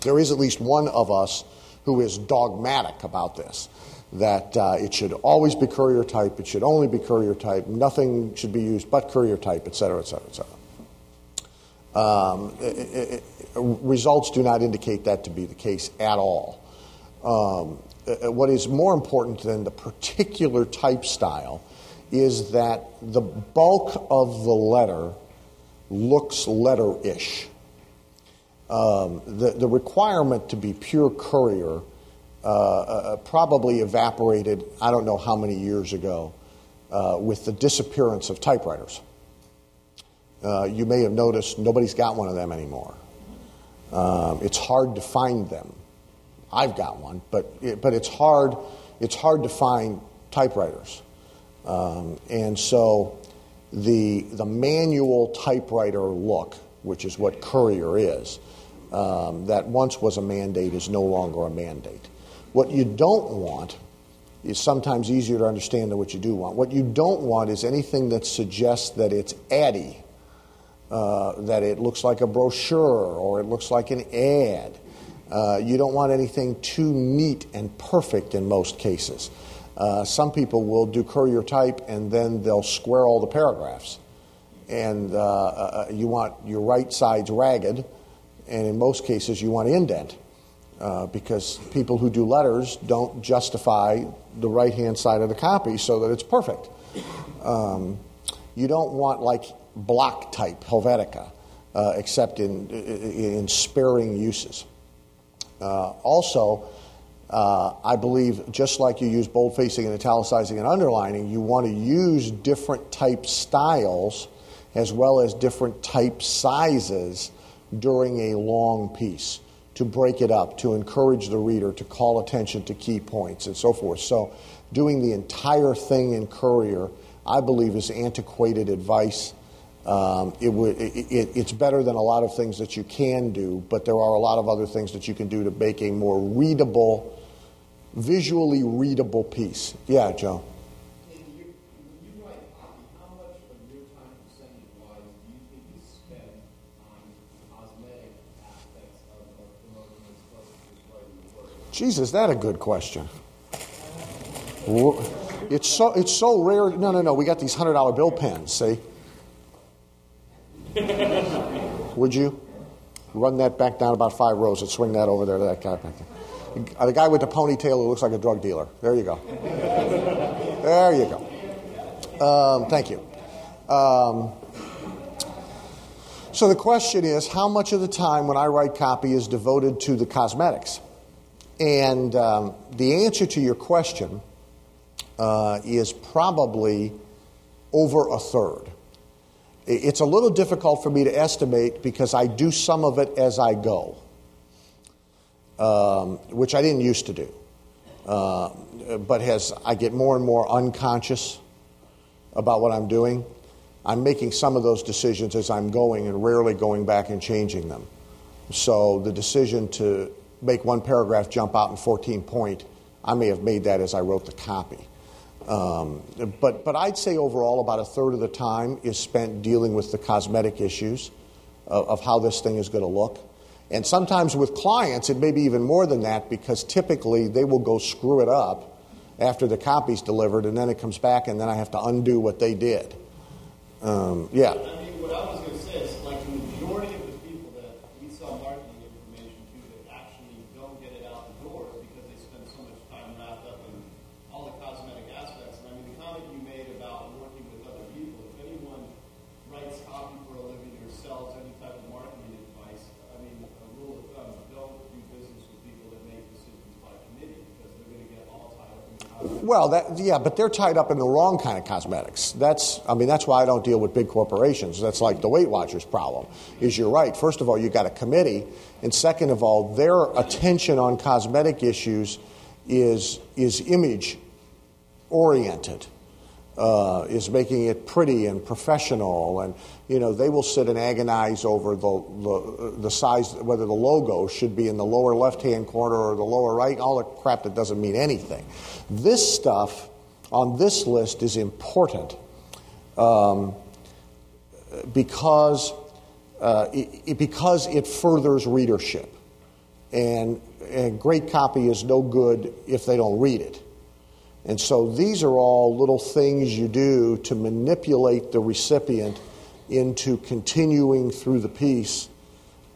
there is at least one of us who is dogmatic about this that uh, it should always be courier type, it should only be courier type, nothing should be used but courier type, et cetera, et cetera, et cetera. Um, it, it, results do not indicate that to be the case at all. Um, what is more important than the particular type style is that the bulk of the letter looks letter ish. Um, the, the requirement to be pure courier uh, uh, probably evaporated, I don't know how many years ago, uh, with the disappearance of typewriters. Uh, you may have noticed nobody's got one of them anymore. Um, it's hard to find them. I've got one, but it, but it's hard. It's hard to find typewriters, um, and so the the manual typewriter look, which is what Courier is, um, that once was a mandate, is no longer a mandate. What you don't want is sometimes easier to understand than what you do want. What you don't want is anything that suggests that it's addy, uh, that it looks like a brochure or it looks like an ad. Uh, you don't want anything too neat and perfect in most cases. Uh, some people will do courier type and then they'll square all the paragraphs. And uh, uh, you want your right sides ragged, and in most cases, you want indent uh, because people who do letters don't justify the right hand side of the copy so that it's perfect. Um, you don't want like block type Helvetica, uh, except in, in sparing uses. Uh, also, uh, I believe just like you use boldfacing and italicizing and underlining, you want to use different type styles as well as different type sizes during a long piece to break it up, to encourage the reader to call attention to key points and so forth. So, doing the entire thing in Courier, I believe, is antiquated advice. Um, it would, it, it, it's better than a lot of things that you can do, but there are a lot of other things that you can do to make a more readable, visually readable piece. Yeah, Joe. Is that a good question? It's so it's so rare. No, no, no. We got these hundred dollar bill pens. See? Would you? run that back down about five rows and swing that over there to that guy back there. The guy with the ponytail who looks like a drug dealer. There you go. There you go. Um, thank you. Um, so the question is how much of the time when I write copy is devoted to the cosmetics? And um, the answer to your question uh, is probably over a third. It's a little difficult for me to estimate because I do some of it as I go, um, which I didn't used to do. Uh, but as I get more and more unconscious about what I'm doing, I'm making some of those decisions as I'm going and rarely going back and changing them. So the decision to make one paragraph jump out in 14 point, I may have made that as I wrote the copy. Um, but, but I'd say overall, about a third of the time is spent dealing with the cosmetic issues of, of how this thing is going to look. And sometimes with clients, it may be even more than that because typically they will go screw it up after the copy's delivered, and then it comes back, and then I have to undo what they did. Um, yeah. I mean, what I was going to say is, like, the majority of the people that we sell marketing information to that actually don't get it out the door is because they spend so much time wrapped up in all the cosmetic aspects. And I mean, the comment you made about working with other people, if anyone writes copy for a living or sells any type of marketing advice, I mean, a rule of thumb, don't do business with people that make decisions by committee because they're going to get all tied up in the cosmetics. Well, that, yeah, but they're tied up in the wrong kind of cosmetics. That's, I mean, that's why I don't deal with big corporations. That's like the Weight Watchers problem. Is you're right. First of all, you got a committee, and second of all, their attention on cosmetic issues is is image oriented. Uh, is making it pretty and professional, and you know they will sit and agonize over the, the the size, whether the logo should be in the lower left hand corner or the lower right, all the crap that doesn't mean anything. This stuff on this list is important um, because uh, it, it- because it furthers readership, and and great copy is no good if they don't read it. And so these are all little things you do to manipulate the recipient into continuing through the piece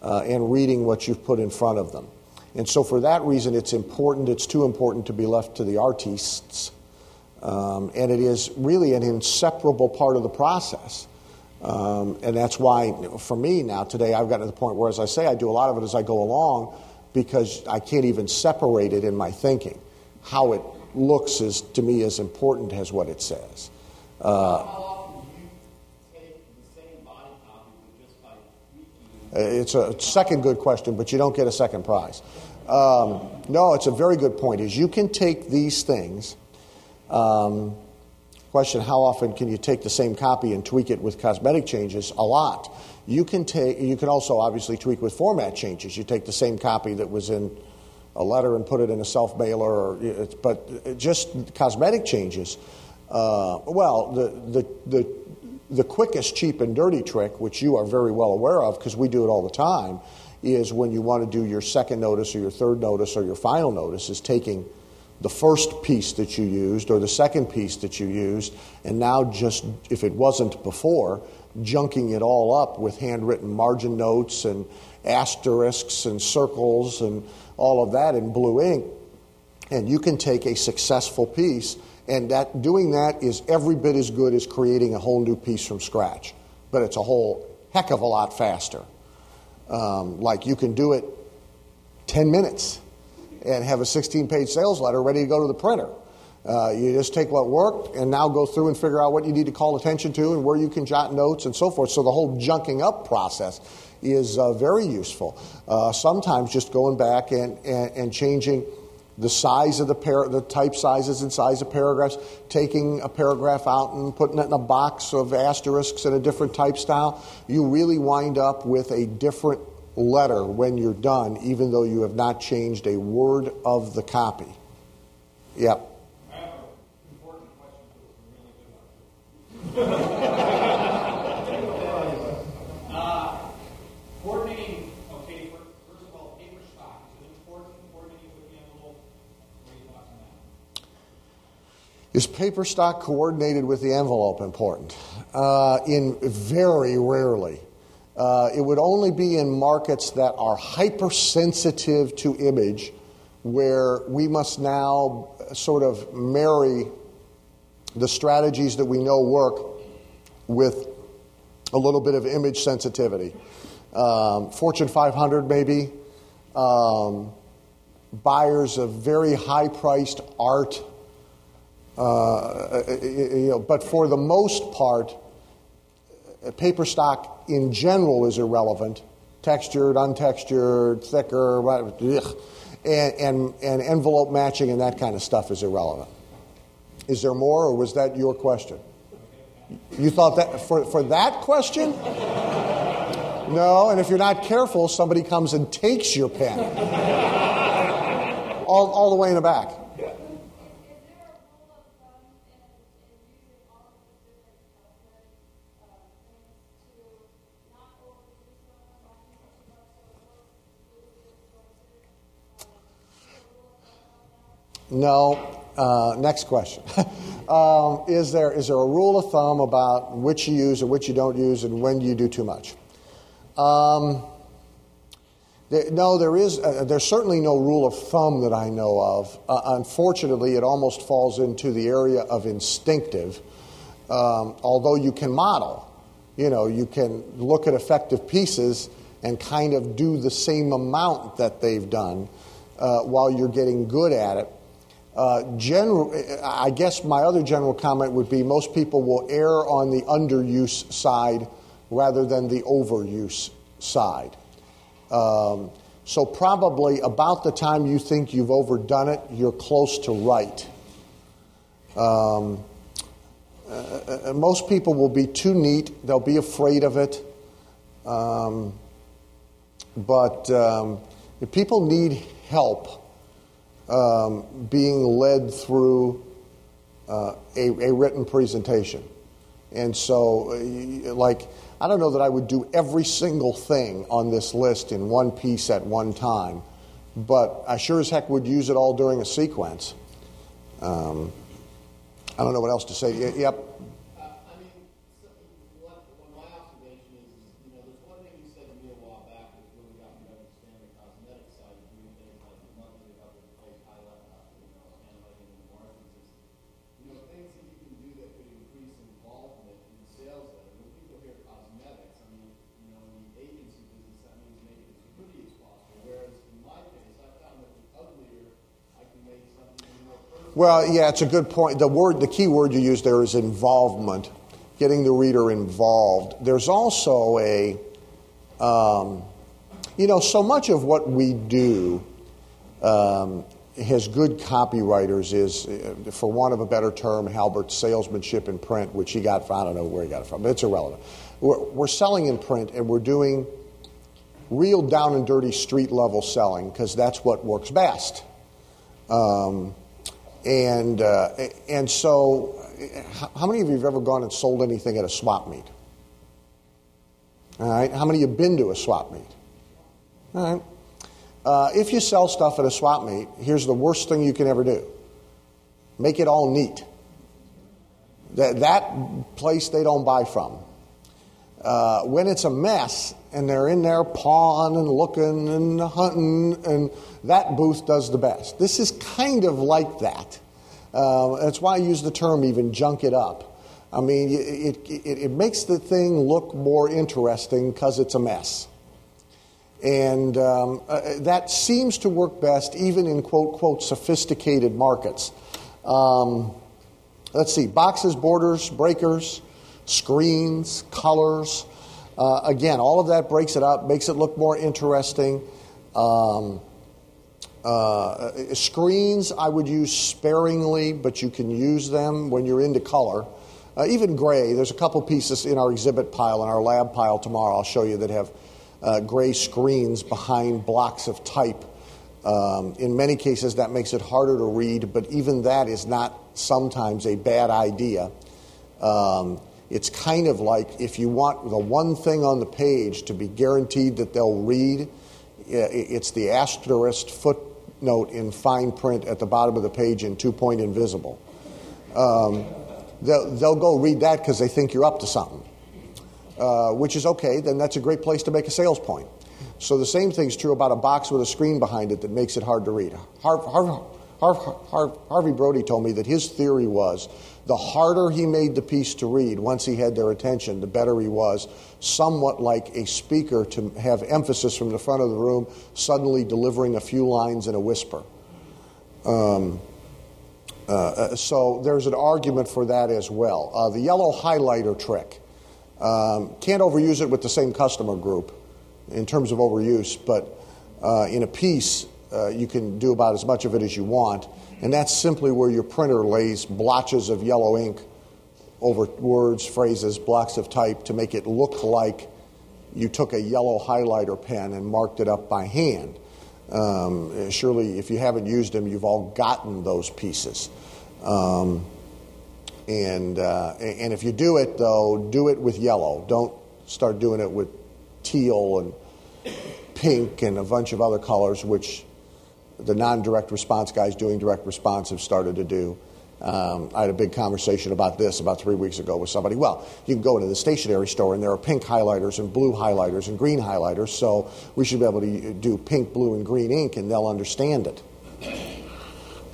uh, and reading what you've put in front of them. And so for that reason, it's important, it's too important to be left to the artists. Um, and it is really an inseparable part of the process. Um, and that's why, for me now, today, I've gotten to the point where, as I say, I do a lot of it as I go along because I can't even separate it in my thinking. How it looks is, to me, as important as what it says. Uh, It's a second good question, but you don't get a second prize. Um, no, it's a very good point. Is you can take these things. Um, question: How often can you take the same copy and tweak it with cosmetic changes? A lot. You can take. You can also obviously tweak with format changes. You take the same copy that was in a letter and put it in a self mailer, or but just cosmetic changes. Uh, well, the, the the the quickest, cheap, and dirty trick, which you are very well aware of because we do it all the time, is when you want to do your second notice or your third notice or your final notice, is taking the first piece that you used or the second piece that you used, and now just, if it wasn't before, junking it all up with handwritten margin notes and asterisks and circles and all of that in blue ink. And you can take a successful piece, and that doing that is every bit as good as creating a whole new piece from scratch. But it's a whole heck of a lot faster. Um, like you can do it 10 minutes and have a 16 page sales letter ready to go to the printer. Uh, you just take what worked and now go through and figure out what you need to call attention to and where you can jot notes and so forth. So the whole junking up process is uh, very useful. Uh, sometimes just going back and, and, and changing the size of the par- the type sizes and size of paragraphs, taking a paragraph out and putting it in a box of asterisks in a different type style, you really wind up with a different letter when you're done, even though you have not changed a word of the copy. Yep. Uh, coordinating, okay, fir- first of all, paper stock, is it important coordinating with the envelope? What are your thoughts on that? Is paper stock coordinated with the envelope important? Uh, in very rarely. Uh, it would only be in markets that are hypersensitive to image, where we must now sort of marry the strategies that we know work with a little bit of image sensitivity. Um, Fortune 500, maybe. Um, buyers of very high priced art. Uh, uh, uh, you know, but for the most part, uh, paper stock in general is irrelevant. Textured, untextured, thicker, whatever, and, and, and envelope matching and that kind of stuff is irrelevant. Is there more, or was that your question? You thought that for, for that question? No, and if you're not careful, somebody comes and takes your pen. all, all the way in the back. No. Uh, next question. um, is, there, is there a rule of thumb about which you use and which you don't use and when you do too much? Um, there, no, there is. Uh, there's certainly no rule of thumb that I know of. Uh, unfortunately, it almost falls into the area of instinctive. Um, although you can model, you know, you can look at effective pieces and kind of do the same amount that they've done uh, while you're getting good at it. Uh, general, I guess my other general comment would be most people will err on the underuse side rather than the overuse side. Um, so, probably about the time you think you've overdone it, you're close to right. Um, uh, most people will be too neat, they'll be afraid of it. Um, but um, if people need help, um, being led through uh, a, a, written presentation. And so, uh, like, I don't know that I would do every single thing on this list in one piece at one time, but I sure as heck would use it all during a sequence. Um, I don't know what else to say. Yep. Well, yeah, it's a good point. The word, the key word you use there is involvement, getting the reader involved. There's also a, um, you know, so much of what we do um, has good copywriters is, uh, for want of a better term, Halbert's salesmanship in print, which he got from, I don't know where he got it from, but it's irrelevant. We're, we're selling in print and we're doing real down and dirty street level selling because that's what works best. Um, and, uh, and so, how many of you have ever gone and sold anything at a swap meet? All right. How many of you have been to a swap meet? All right. Uh, if you sell stuff at a swap meet, here's the worst thing you can ever do make it all neat. That, that place they don't buy from. Uh, when it's a mess and they're in there pawing and looking and hunting, and that booth does the best. This is kind of like that. Uh, that's why I use the term even junk it up. I mean, it, it, it makes the thing look more interesting because it's a mess. And um, uh, that seems to work best even in quote, quote, sophisticated markets. Um, let's see, boxes, borders, breakers, screens, colors. Uh, again, all of that breaks it up, makes it look more interesting. Um, uh, screens I would use sparingly, but you can use them when you're into color. Uh, even gray, there's a couple pieces in our exhibit pile, in our lab pile tomorrow, I'll show you that have uh, gray screens behind blocks of type. Um, in many cases, that makes it harder to read, but even that is not sometimes a bad idea. Um, it's kind of like if you want the one thing on the page to be guaranteed that they'll read, it's the asterisk footnote in fine print at the bottom of the page in two point invisible. Um, they'll, they'll, go read that because they think you're up to something. uh, which is okay, then that's a great place to make a sales point. So the same thing's true about a box with a screen behind it that makes it hard to read. Harv, Harvey Brody told me that his theory was the harder he made the piece to read once he had their attention, the better he was, somewhat like a speaker to have emphasis from the front of the room, suddenly delivering a few lines in a whisper. Um, uh, so there's an argument for that as well. Uh, the yellow highlighter trick. Um, can't overuse it with the same customer group in terms of overuse, but uh, in a piece, uh, you can do about as much of it as you want. And that's simply where your printer lays blotches of yellow ink over words, phrases, blocks of type to make it look like you took a yellow highlighter pen and marked it up by hand. Um, surely, if you haven't used them, you've all gotten those pieces. Um, and, uh, and if you do it, though, do it with yellow. Don't start doing it with teal and pink and a bunch of other colors, which the non direct response guys doing direct response have started to do. Um, I had a big conversation about this about three weeks ago with somebody. Well, you can go into the stationery store and there are pink highlighters and blue highlighters and green highlighters, so we should be able to do pink, blue, and green ink and they'll understand it.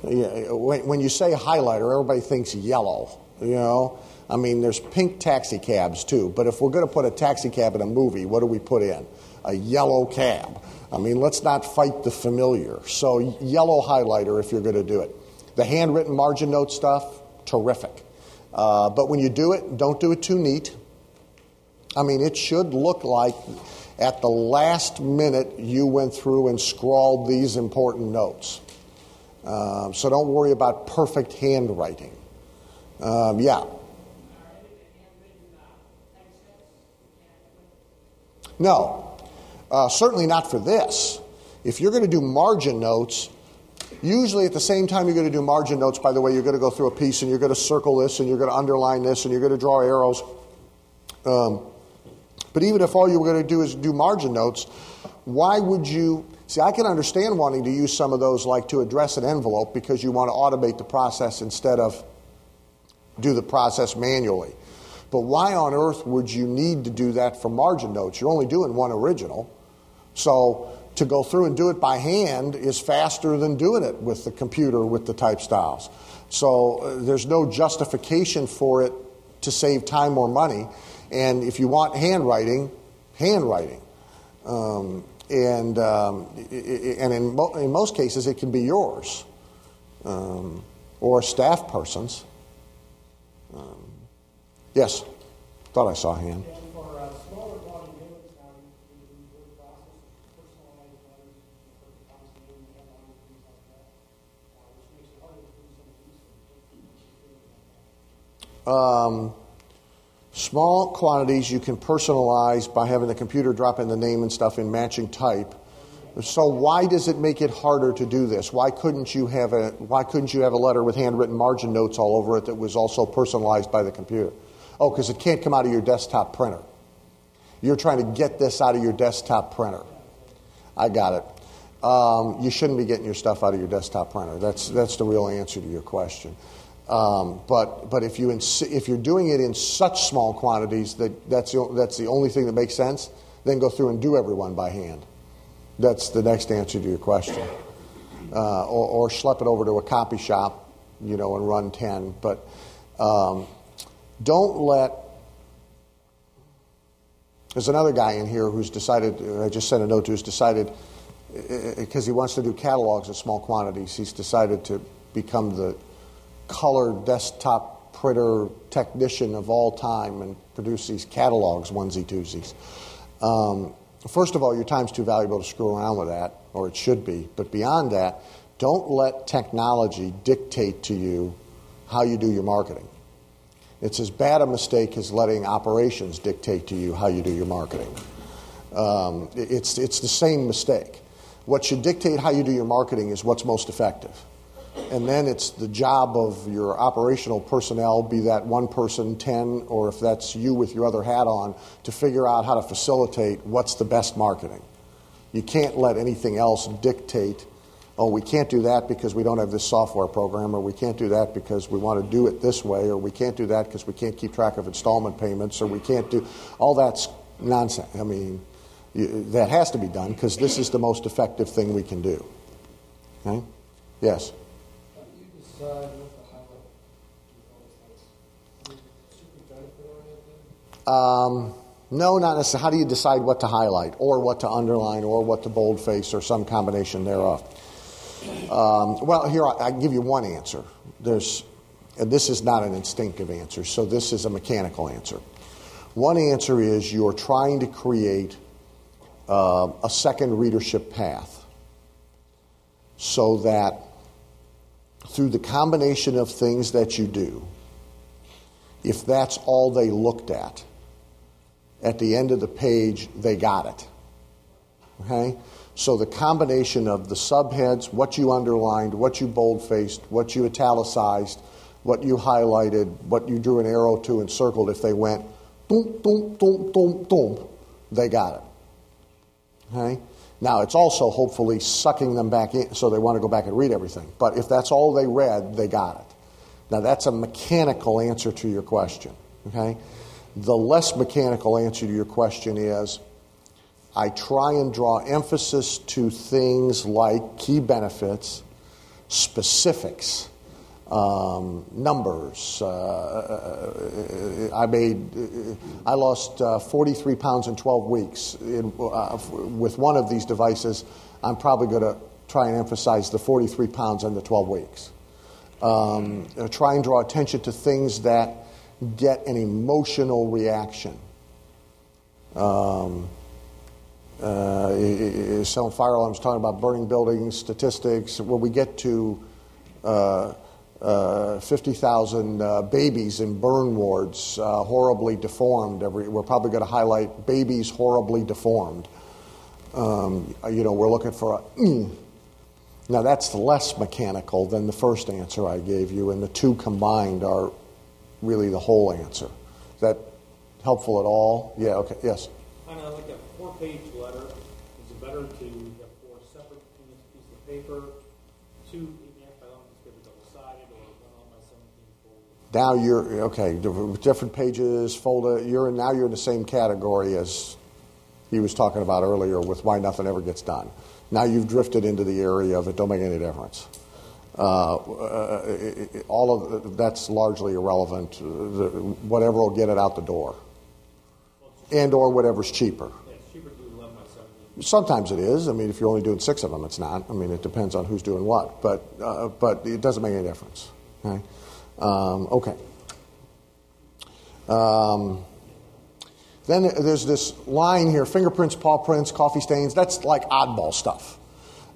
When you say highlighter, everybody thinks yellow, you know? I mean, there's pink taxi cabs too, but if we're going to put a taxi cab in a movie, what do we put in? A yellow cab. I mean, let's not fight the familiar. So, yellow highlighter if you're going to do it. The handwritten margin note stuff, terrific. Uh, but when you do it, don't do it too neat. I mean, it should look like at the last minute you went through and scrawled these important notes. Um, so don't worry about perfect handwriting. Um, yeah. No, uh, certainly not for this. If you're going to do margin notes, Usually, at the same time, you're going to do margin notes, by the way, you're going to go through a piece and you're going to circle this and you're going to underline this and you're going to draw arrows. Um, but even if all you were going to do is do margin notes, why would you? See, I can understand wanting to use some of those like to address an envelope because you want to automate the process instead of do the process manually. But why on earth would you need to do that for margin notes? You're only doing one original. So to go through and do it by hand is faster than doing it with the computer with the type styles. So uh, there's no justification for it to save time or money. And if you want handwriting, handwriting. Um, and um, and in, mo- in most cases, it can be yours um, or staff person's. Um, yes, thought I saw a hand. Um, small quantities you can personalize by having the computer drop in the name and stuff in matching type. So why does it make it harder to do this? Why couldn't you have a why couldn't you have a letter with handwritten margin notes all over it that was also personalized by the computer? Oh, because it can't come out of your desktop printer. You're trying to get this out of your desktop printer. I got it. Um, you shouldn't be getting your stuff out of your desktop printer. That's that's the real answer to your question. Um, but but if you ins- if you're doing it in such small quantities that that's the, that's the only thing that makes sense, then go through and do everyone by hand. That's the next answer to your question. Uh, or, or schlep it over to a copy shop, you know, and run ten. But um, don't let. There's another guy in here who's decided. I just sent a note to who's decided because he wants to do catalogs in small quantities. He's decided to become the color desktop printer technician of all time and produce these catalogs, onesie twosies. Um, first of all, your time's too valuable to screw around with that, or it should be. But beyond that, don't let technology dictate to you how you do your marketing. It's as bad a mistake as letting operations dictate to you how you do your marketing. Um, it's, it's the same mistake. What should dictate how you do your marketing is what's most effective and then it's the job of your operational personnel, be that one person, 10, or if that's you with your other hat on, to figure out how to facilitate what's the best marketing. You can't let anything else dictate oh, we can't do that because we don't have this software program, or we can't do that because we want to do it this way, or we can't do that because we can't keep track of installment payments, or we can't do all that's nonsense. I mean, that has to be done because this is the most effective thing we can do. Okay? Yes. Um, no, not necessarily. How do you decide what to highlight, or what to underline, or what to boldface, or some combination thereof? Um, well, here I, I give you one answer. There's, and this is not an instinctive answer, so this is a mechanical answer. One answer is you're trying to create uh, a second readership path so that through the combination of things that you do, if that's all they looked at, at the end of the page, they got it. Okay? So the combination of the subheads, what you underlined, what you boldfaced, what you italicized, what you highlighted, what you drew an arrow to and circled, if they went boom, boom, boom, boom, boom, they got it. Okay? Now, it's also hopefully sucking them back in so they want to go back and read everything. But if that's all they read, they got it. Now, that's a mechanical answer to your question. Okay? The less mechanical answer to your question is I try and draw emphasis to things like key benefits, specifics, um, numbers. Uh, I made, I lost uh, 43 pounds in 12 weeks. In, uh, with one of these devices, I'm probably going to try and emphasize the 43 pounds in the 12 weeks. Um, try and draw attention to things that get an emotional reaction. Um, uh, selling fire alarms, talking about burning buildings, statistics. When we get to uh, uh, 50,000 uh, babies in burn wards, uh, horribly deformed. Every, we're probably going to highlight babies horribly deformed. Um, you know, we're looking for a. Mm. Now, that's less mechanical than the first answer I gave you, and the two combined are really the whole answer. Is that helpful at all? Yeah, okay, yes. Kind of like a four page letter. Is it better to have four separate pieces of paper, two now you're okay different pages fold you're now you're in the same category as he was talking about earlier with why nothing ever gets done. Now you've drifted into the area of it. Don't make any difference. Uh, uh, all of that's largely irrelevant. Whatever will get it out the door. And or whatever's cheaper. Sometimes it is. I mean, if you're only doing six of them, it's not. I mean, it depends on who's doing what, but uh, but it doesn't make any difference. Um, okay. Um, then there's this line here fingerprints, paw prints, coffee stains. That's like oddball stuff.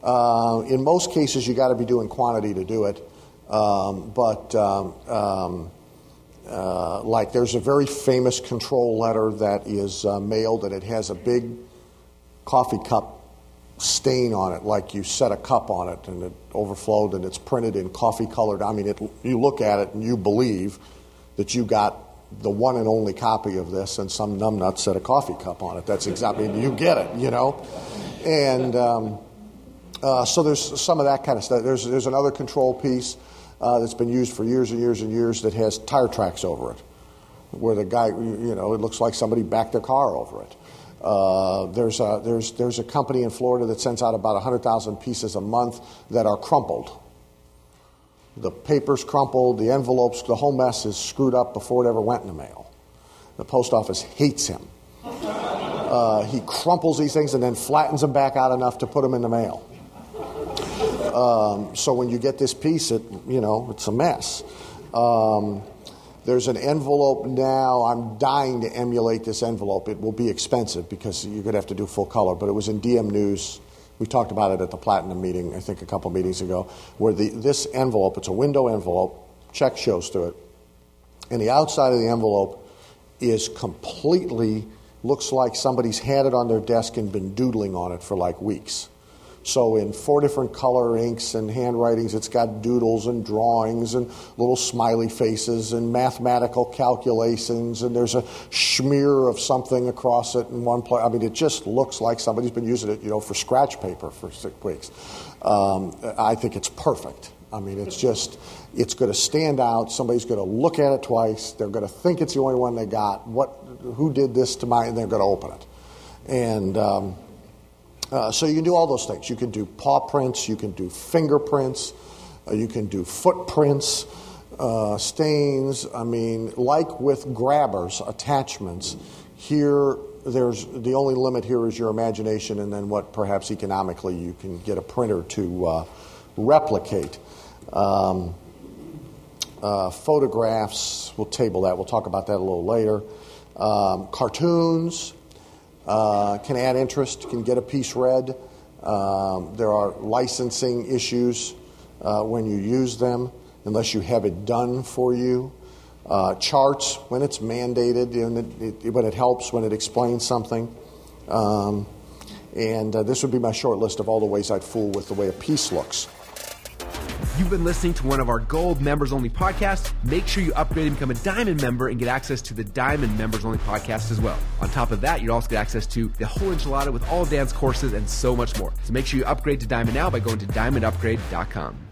Uh, in most cases, you got to be doing quantity to do it. Um, but um, um, uh, like there's a very famous control letter that is uh, mailed and it has a big coffee cup stain on it, like you set a cup on it and it overflowed and it's printed in coffee colored. I mean, it, you look at it and you believe that you got the one and only copy of this and some numbnut set a coffee cup on it. That's exactly, you get it, you know? And um, uh, so there's some of that kind of stuff. There's, there's another control piece uh, that's been used for years and years and years that has tire tracks over it, where the guy, you know, it looks like somebody backed their car over it. Uh, there's, a, there's, there's a company in Florida that sends out about 100,000 pieces a month that are crumpled. The paper's crumpled, the envelopes, the whole mess is screwed up before it ever went in the mail. The post office hates him. Uh, he crumples these things and then flattens them back out enough to put them in the mail. Um, so when you get this piece, it you know it's a mess. Um, there's an envelope now. I'm dying to emulate this envelope. It will be expensive because you're going to have to do full color, but it was in DM News. We talked about it at the Platinum meeting, I think a couple meetings ago, where the, this envelope, it's a window envelope, check shows through it, and the outside of the envelope is completely, looks like somebody's had it on their desk and been doodling on it for like weeks. So, in four different color inks and handwritings, it's got doodles and drawings and little smiley faces and mathematical calculations, and there's a smear of something across it in one place. I mean, it just looks like somebody's been using it, you know, for scratch paper for six weeks. Um, I think it's perfect. I mean, it's just, it's going to stand out. Somebody's going to look at it twice. They're going to think it's the only one they got. What, who did this to my, and they're going to open it. And um, uh, so you can do all those things. You can do paw prints, you can do fingerprints, uh, you can do footprints, uh, stains. I mean, like with grabbers, attachments, here there's the only limit here is your imagination and then what perhaps economically you can get a printer to uh, replicate. Um, uh, photographs, we'll table that. We'll talk about that a little later. Um, cartoons uh, can add interest, can get a piece read. Um, there are licensing issues uh, when you use them, unless you have it done for you. Uh, charts, when it's mandated, and it, it, when it helps, when it explains something. Um, and uh, this would be my short list of all the ways I'd fool with the way a piece looks. You've been listening to one of our gold members only podcasts. Make sure you upgrade and become a diamond member and get access to the diamond members only podcast as well. On top of that, you also get access to the whole enchilada with all Dan's courses and so much more. So make sure you upgrade to diamond now by going to diamondupgrade.com.